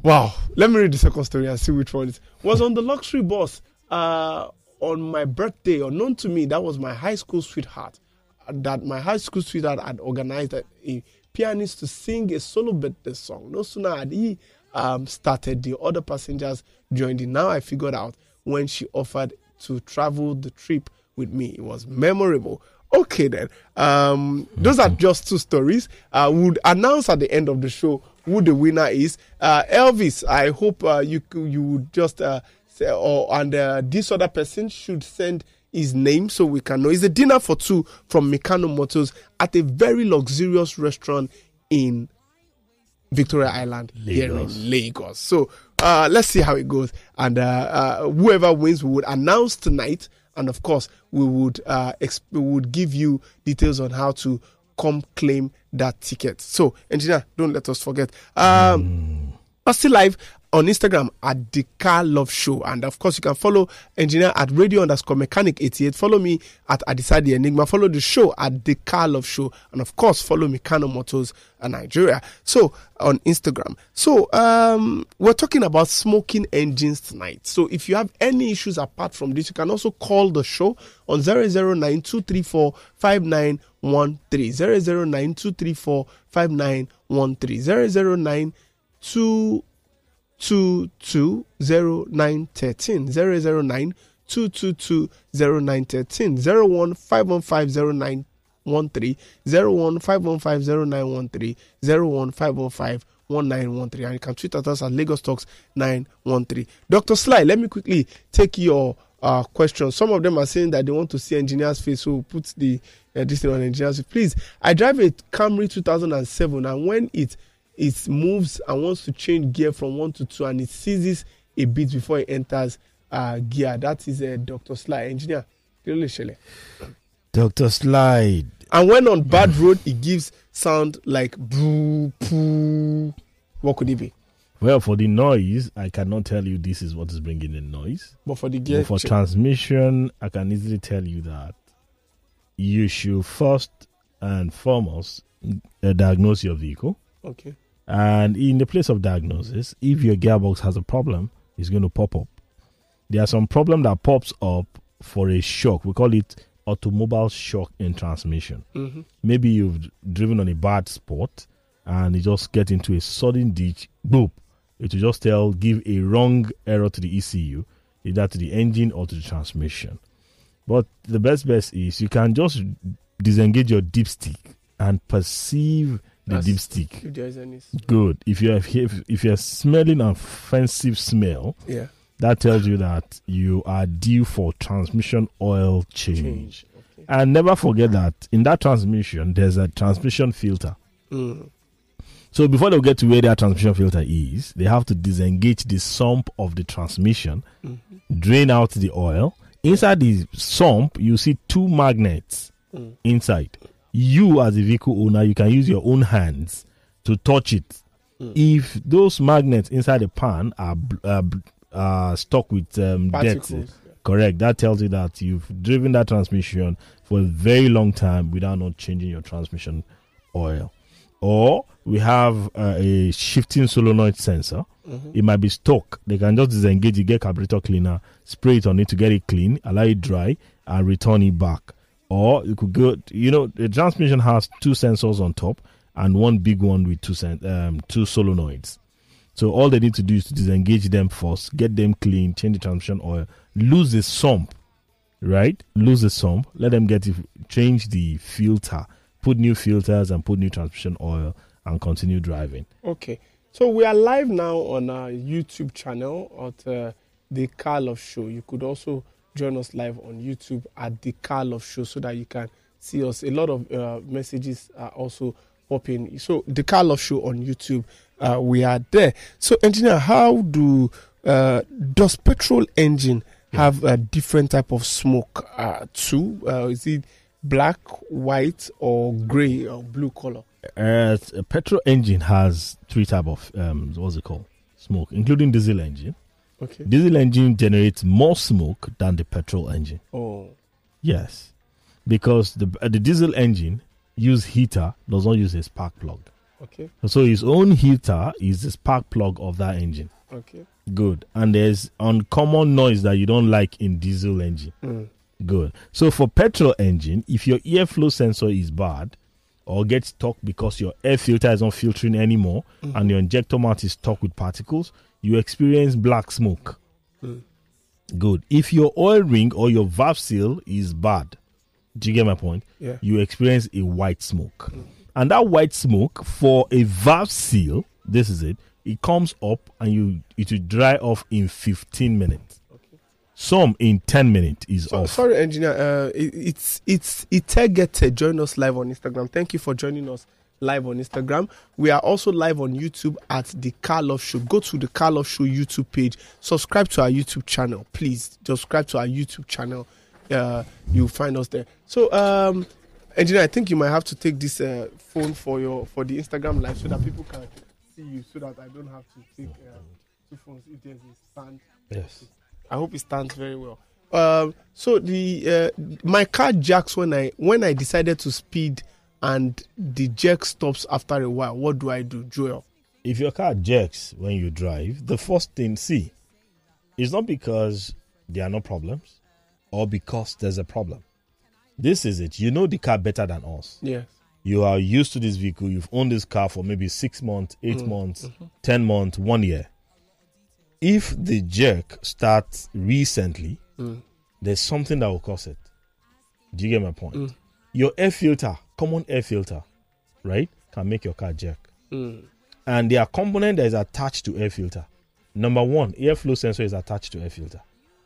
wow. Let me read the second story and see which one it is. Was on the luxury bus uh, on my birthday, unknown to me, that was my high school sweetheart. That my high school sweetheart had organized a, a pianist to sing a solo birthday song. No sooner had he um, started, the other passengers joined in. Now I figured out when she offered to travel the trip with me. It was memorable. Okay, then. Um, those are just two stories. I would announce at the end of the show who the winner is. Uh, Elvis, I hope uh, you you would just uh, say, or and uh, this other person should send his name so we can know. It's a dinner for two from Mikano Motors at a very luxurious restaurant in Victoria Island here Lagos. in Lagos. So uh, let's see how it goes. And uh, uh, whoever wins, we would announce tonight. And of course, we would uh, exp- we would give you details on how to come claim that ticket. So, engineer, don't let us forget. Um, are still live on Instagram at the Car Love Show. And of course, you can follow engineer at radio underscore mechanic 88. Follow me at Adisa the Enigma. Follow the show at the Car Love Show. And of course, follow Mikano Motors and Nigeria. So on Instagram. So um, we're talking about smoking engines tonight. So if you have any issues apart from this, you can also call the show on 009 234 5913. 009 234 5913. 009 2 two two zero nine thirteen zero zero nine two two two zero nine thirteen zero one five one five zero nine one three zero one five one five zero nine one three zero one five one five one nine one three and you can tweet at us at Lagos Talks nine one three. Doctor Sly, let me quickly take your uh, questions. Some of them are saying that they want to see engineer's face, so put the uh, this thing on engineer's face. Please, I drive a Camry 2007, and when it it moves and wants to change gear from one to two and it seizes a bit before it enters uh, gear. That is a uh, Dr. Sly engineer. kí ló lè ṣẹlẹ̀? Doctor Slide. And when on bad road, it gives sound like boo, poo. What could it be? Well, for the noise, I cannot tell you this is what is bringing the noise. But for the gear, But for check- transmission, I can easily tell you that you should first and foremost uh, diagnose your vehicle. okay, And in the place of diagnosis, if your gearbox has a problem, it's going to pop up. There are some problem that pops up for a shock. We call it automobile shock in transmission. hmm Maybe you've driven on a bad spot and you just get into a sudden ditch, boop. It will just tell, give a wrong error to the ECU, either to the engine or to the transmission. But the best best is you can just disengage your dipstick and perceive the That's- dipstick. if there is any, Good. If you have if, if you're smelling an offensive smell, yeah, that tells you that you are due for transmission oil change. change. Okay. And never forget that in that transmission there's a transmission filter. Mm. So before they get to where their transmission filter is, they have to disengage the sump of the transmission, Mhm. drain out the oil. Inside the sump, you see two magnets Mm. inside. You, as a vehicle owner, you can use your own hands to touch it. Mm. If those magnets inside the pan are uh, uh, stuck with um, dirt, correct, that tells you that you've driven that transmission for a very long time without not changing your transmission oil. Or we have uh, a shifting solenoid sensor. Mhm. It might be stuck. They can just disengage it, get carburetor cleaner, spray it on it to get it clean, allow it dry, and return it back. Or you could go, you know, the transmission has two sensors on top and one big one with two sen- um, two solenoids. So all they need to do is to disengage them first, get them clean, change the transmission oil, lose the sump, right? Lose the sump, let them get it, change the filter, put new filters and put new transmission oil, and continue driving. Okay, so we are live now on our YouTube channel at uh, the Car Love Show. You could also join us live on YouTube at the Car Love Show so that you can see us. A lot of uh, messages are also popping. So the Car Love Show on YouTube, uh, we are there. So engineer, how do uh, does petrol engine have a different type of smoke uh, too? Uh, is it black, white, or gray or blue color? Uh, a petrol engine has three type of um, what's it called? Smoke, including diesel engine. Okay. Diesel engine generates more smoke than the petrol engine. Oh. Yes, because the uh, the diesel engine use heater does not use a spark plug. Okay. So his own heater is the spark plug of that engine. Okay. Good. And there's uncommon noise that you don't like in diesel engine. Mm. Good. So for petrol engine, if your airflow sensor is bad or gets stuck because your air filter is not filtering anymore Mhm. and your injector mount is stuck with particles, you experience black smoke. Mm. Good. If your oil ring or your valve seal is bad, do you get my point? Yeah. You experience a white smoke. And that white smoke for a valve seal, this is it, it comes up and you it will dry off in 15 minutes. Okay. Some in 10 minutes is So, off. sorry, engineer. Uh, it, it's it's Itegete. Join us live on Instagram. Thank you for joining us live on Instagram. We are also live on YouTube at the Car Love Show. Go to the Car Love Show YouTube page. Subscribe to our YouTube channel, please. Subscribe to our YouTube channel. Uh, you'll find us there. So, um, engineer, I think you might have to take this uh, phone for your for the Instagram live so that people can see you, so that I don't have to take uh, two phones if there's a stand Yes. I hope it stands very well. Um, so the uh, my car jacks when I when I decided to speed and the jerk stops after a while. What do I do, Joel? If your car jerks when you drive, the first thing, see, it's not because there are no problems or because there's a problem. This is it. You know the car better than us. Yes. You are used to this vehicle. You've owned this car for maybe six months, 8 months, 10 months, one year. If the jerk starts recently, Mm. there's something that will cause it. Do you get my point? Mm. Your air filter, common air filter, right, can make your car jerk. Mm. And there are component that is attached to air filter. Number one, airflow sensor is attached to air filter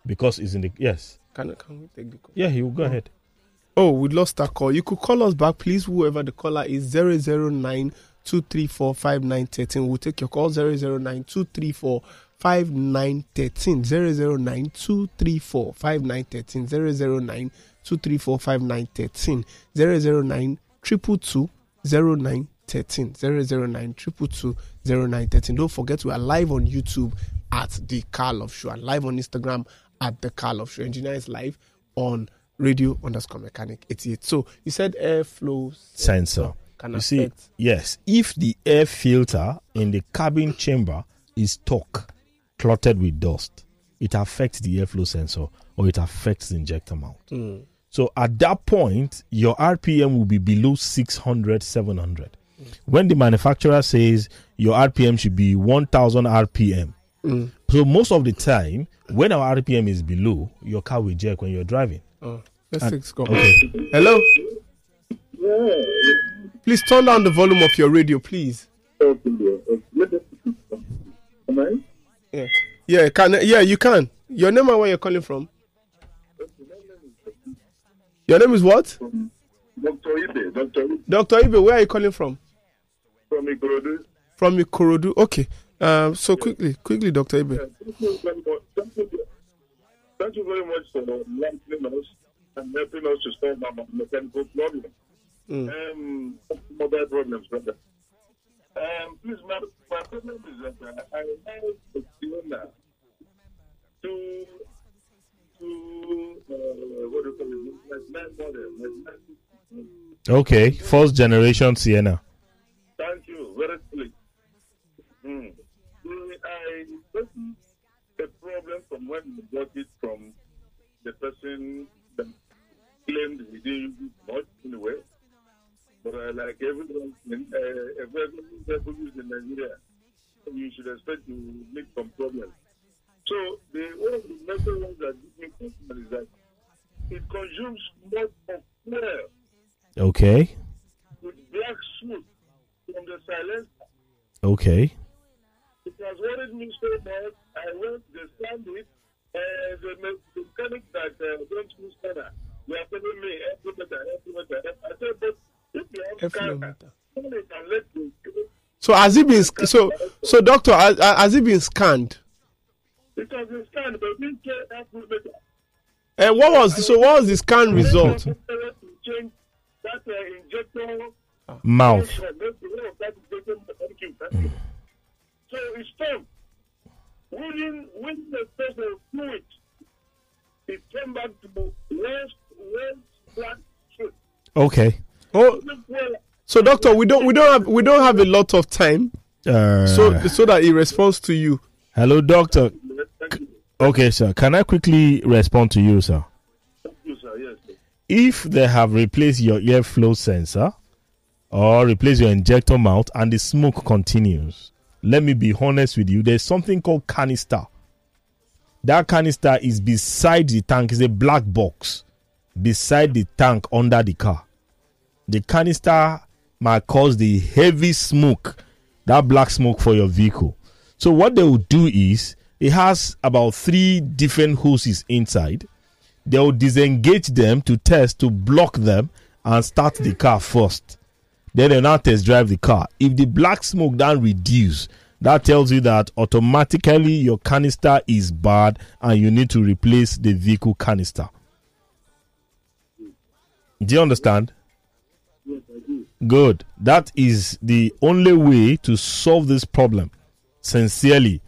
because it's in the yes. Can can we take the call? Yeah, he will go ahead. Oh, we lost that call. You could call us back, please. Whoever the caller is 009 234 5913. We'll take your call 009 234 5913 009 234 5913 009 234 5913 009 222 0913 009 222 0913. Don't forget we are live on YouTube at the Car Love Show and live on Instagram at the Car Love Show. Engineer is live on radio underscore mechanic 88. So you said airflow Sensor. can You see, yes, if the air filter in the cabin chamber is stuck, clotted with dust, it affects the airflow sensor or it affects the injector mount. Mm. So at that point, your RPM will be below 600, 700. When the manufacturer says your RPM should be 1000 RPM, Mm. so most of the time, when our RPM is below, your car will jerk when you're driving. Oh, let's And- take. Okay. Hello? Please turn down the volume of your radio, please. Yeah, yeah, can yeah, you can. Your name and where you're calling from? Your name is what? Dr. Ibe, Dr. Ibe Dr. Ibe, where are you calling from? from Ikorodu. From Ikorodu. Okay. Um, so quickly, quickly, Dr. Ibe. Thank you very much. Thank you, thank you very much for enlightening us and helping us to solve our mechanical problem. Mm. Um, mobile problems, brother. Um, please, my, my problem is that I have a to Okay, first generation Sienna. Thank you. Very quick. Mm. I noticed a problem from when we got it from the person that claimed he didn't use it much anyway. But uh, like everyone, uh, everyone people use in Nigeria, you should expect to meet some problems. So the one of the major ones that give me concern is that it consumes much of fuel Okay, with black smoke from the silence okay, It has worried me so much. I went to the standard and the the mechanic that uh, went to Scanner, they are telling me every meter, every meter. I said, but if you have scanner, can let you. So has it been so so doctor has, has it been scanned? It has been scanned, but we get every meter. And what was so what was the scan result? To change that injector. mouth. That injector, thank you, thank you. So it's time. Within, within the space of two it came back to west, west, black, foot. Okay. Oh, so doctor, we don't we don't have we don't have a lot of time, Uh, so so that he responds to you. hello, doctor. Okay, sir. Can I quickly respond to you, sir? You, sir. Yes, sir. If they have replaced your airflow sensor or replaced your injector mount and the smoke continues, let me be honest with you. There's something called canister. That canister is beside the tank. It's a black box beside the tank under the car. The canister might cause the heavy smoke, that black smoke for your vehicle. So what they will do is it has about three different hoses inside they will disengage them to test to block them and start the car first. Then they now test drive the car. If the black smoke then reduce, that tells you that automatically your canister is bad and you need to replace the vehicle canister. Do you understand? Good. That is the only way to solve this problem. Sincerely,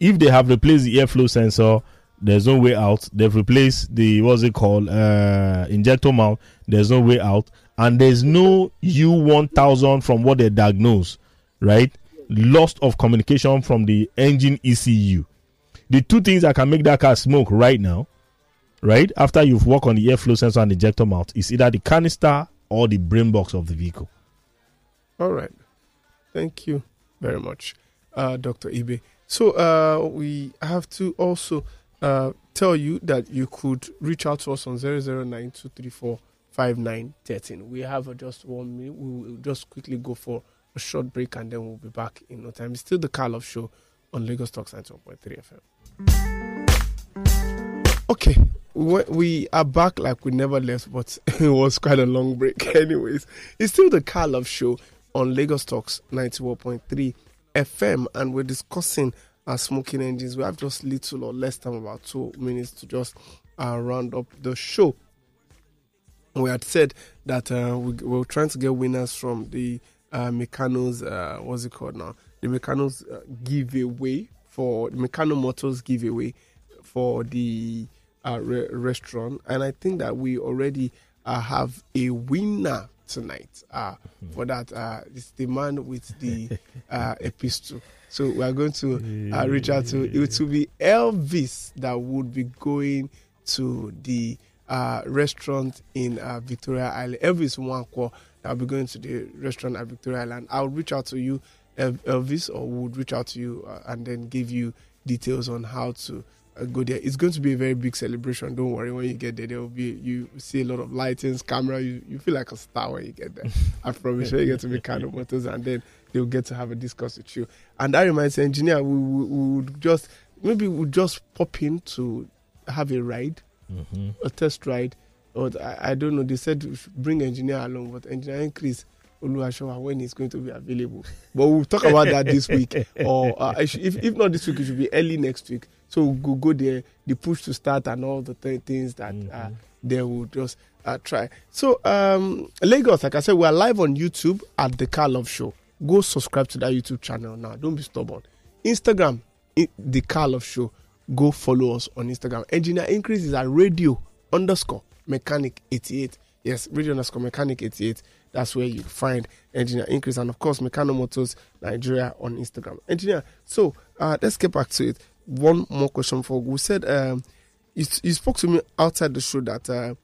if they have replaced the airflow sensor, there's no way out. They've replaced the what's it called uh, injector mount. There's no way out, and there's no U1000 from what they diagnose, right? Loss of communication from the engine ECU. The two things that can make that car smoke right now, right after you've worked on the airflow sensor and injector mount, is either the canister or the brain box of the vehicle. All right. Thank you very much, uh, Dr. Ibe. So uh, we have to also uh, tell you that you could reach out to us on 009-234-5913. We have just one minute. We will just quickly go for a short break and then we'll be back in no time. It's still the Carl Show on Lagos Talks 91.3 FM. Okay, we are back like we never left, but it was quite a long break. Anyways, it's still the Carl Show on Lagos Talks 91.3 FM, and we're discussing uh, smoking engines. We have just little or less time, about two minutes, to just uh, round up the show. We had said that uh, we, we were trying to get winners from the uh, Mikanos, uh, what's it called now? The Mikanos uh, giveaway for the Mikano Motors giveaway for the uh, re- restaurant. And I think that we already uh, have a winner tonight uh, for that. Uh, it's the man with the uh, epistle. So we are going to uh, reach out to it. Will be Elvis that would be going to the uh, restaurant in uh, Victoria Island. Elvis Wanko that will be going to the restaurant at Victoria Island. I'll reach out to you, Elvis, or would reach out to you uh, and then give you details on how to go there. It's going to be a very big celebration. Don't worry. When you get there, there will be you see a lot of lightings, camera. You, you feel like a star when you get there. I promise. When you get to be kind of Motors, and then they'll get to have a discuss with you. And that reminds me, engineer, we, we, we would just maybe we'll just pop in to have a ride, Mhm. a test ride. Or I, I don't know. They said we should bring engineer along, but engineer Chris Oluwashowa when he's going to be available. But we'll talk about that this week, or uh, if if not this week, it should be early next week. So we'll go, go there, the push to start, and all the th- things that uh, they will just uh, try. So um, Lagos, like I said, we are live on YouTube at the Car Love Show. Go subscribe to that YouTube channel now. Don't be stubborn. Instagram, the Car Love Show. Go follow us on Instagram. Engineer Increase is at radio underscore mechanic 88. Yes, radio underscore mechanic 88. That's where you find Engineer Increase. And of course, Mikano Motors Nigeria on Instagram. Engineer, so uh, let's get back to it. One more question for you. We said um, you, you spoke to me outside the show that uh,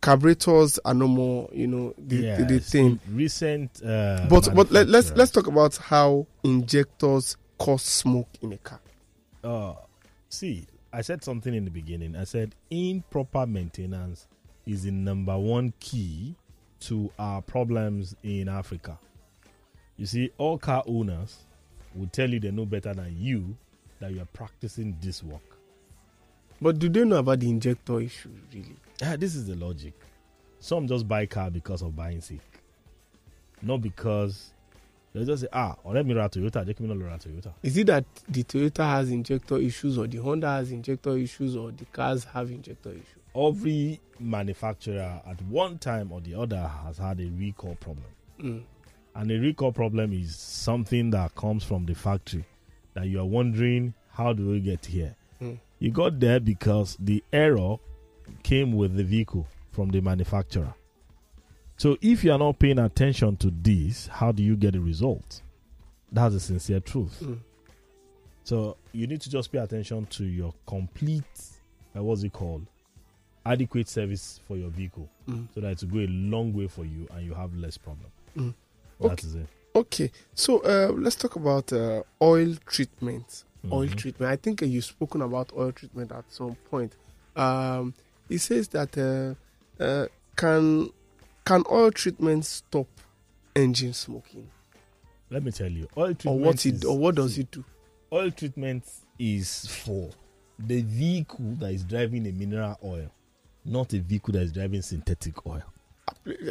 carburetors are no more, you know, the, the, the thing. Recent. Uh, But but let, let's let's talk about how injectors cause smoke in a car. uh, see, I said something in the beginning. I said improper maintenance is the number one key to our problems in Africa. You see, all car owners will tell you they know better than you that you are practicing this work. But do they know about the injector issue really? Ah, this is the logic. Some just buy car because of buying sick, not because they just say, ah, or let me run Toyota, give me no run to Toyota. Is it that the Toyota has injector issues or the Honda has injector issues or the cars have injector issues? every manufacturer at one time or the other has had a recall problem. Mm. And a recall problem is something that comes from the factory that you are wondering how do we get here? Mm. You got there because the error came with the vehicle from the manufacturer. So if you are not paying attention to this, how do you get a result? That's the sincere truth. Mm. So you need to just pay attention to your complete, uh, what's it called, adequate service for your vehicle, Mm. so that it will go a long way for you and you have less problem. Mm. That Okay. is it. Okay, so uh, let's talk about uh, oil treatment. Oil Mhm. treatment. I think uh, you've spoken about oil treatment at some point. Um, it says that uh, uh, can can oil treatment stop engine smoking, Let me tell you, oil treatment. or what it is- or what does it do? Oil treatment is for the vehicle that is driving a mineral oil, not a vehicle that is driving synthetic oil.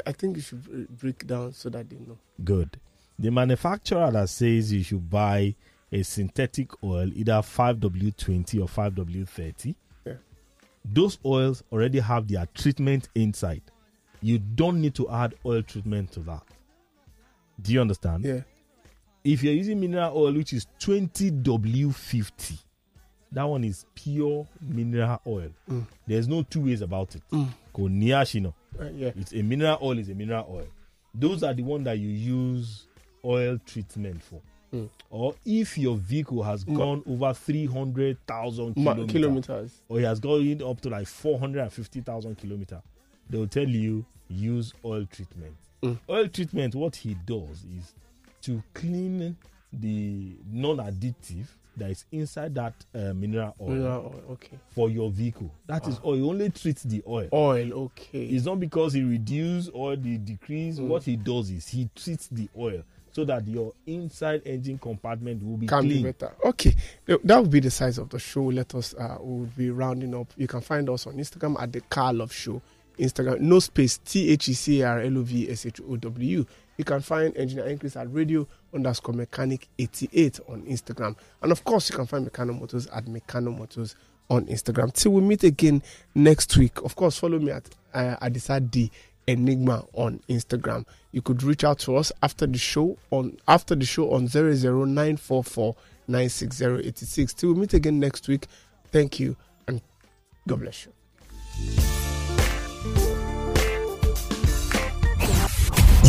I think you should break down so that they know. Good. The manufacturer that says you should buy a synthetic oil, either 5W20 or 5W30, Yeah. those oils already have their treatment inside. You don't need to add oil treatment to that. Do you understand? Yeah. If you're using mineral oil, which is 20W50, that one is pure mineral oil. Mm. There's no two ways about it. Mm. Ko niashino. Uh, yeah. It's a mineral oil is a mineral oil. Those are the one that you use oil treatment for. Mm. Or if your vehicle has Ma- gone over 300,000 Ma- kilometers, kilometers. or it has gone up to like 450,000 kilometers, they will tell you use oil treatment. Mm. Oil treatment, what he does is to clean the non-additive that is inside that uh, mineral oil Mineral oil. Okay. for your vehicle. That is Ah. oil. He only treats the oil. Oil. Okay. It's not because he reduce or the decrease. Mm. What he does is he treats the oil so that your inside engine compartment will be can clean. be better. Okay, that would be the size of the show. Let us, uh, we will be rounding up. You can find us on Instagram at the Car Love Show. Instagram. No space T H E C A R L O V S H O W. You can find Engineer Increase at radio underscore mechanic 88 on Instagram. And of course, you can find Mikano Motors at Mikano Motors on Instagram. Till we meet again next week. Of course, follow me at uh, Adisa D Enigma on Instagram. You could reach out to us after the show on after the show on 00944 96086. Till we meet again next week. Thank you and God bless you.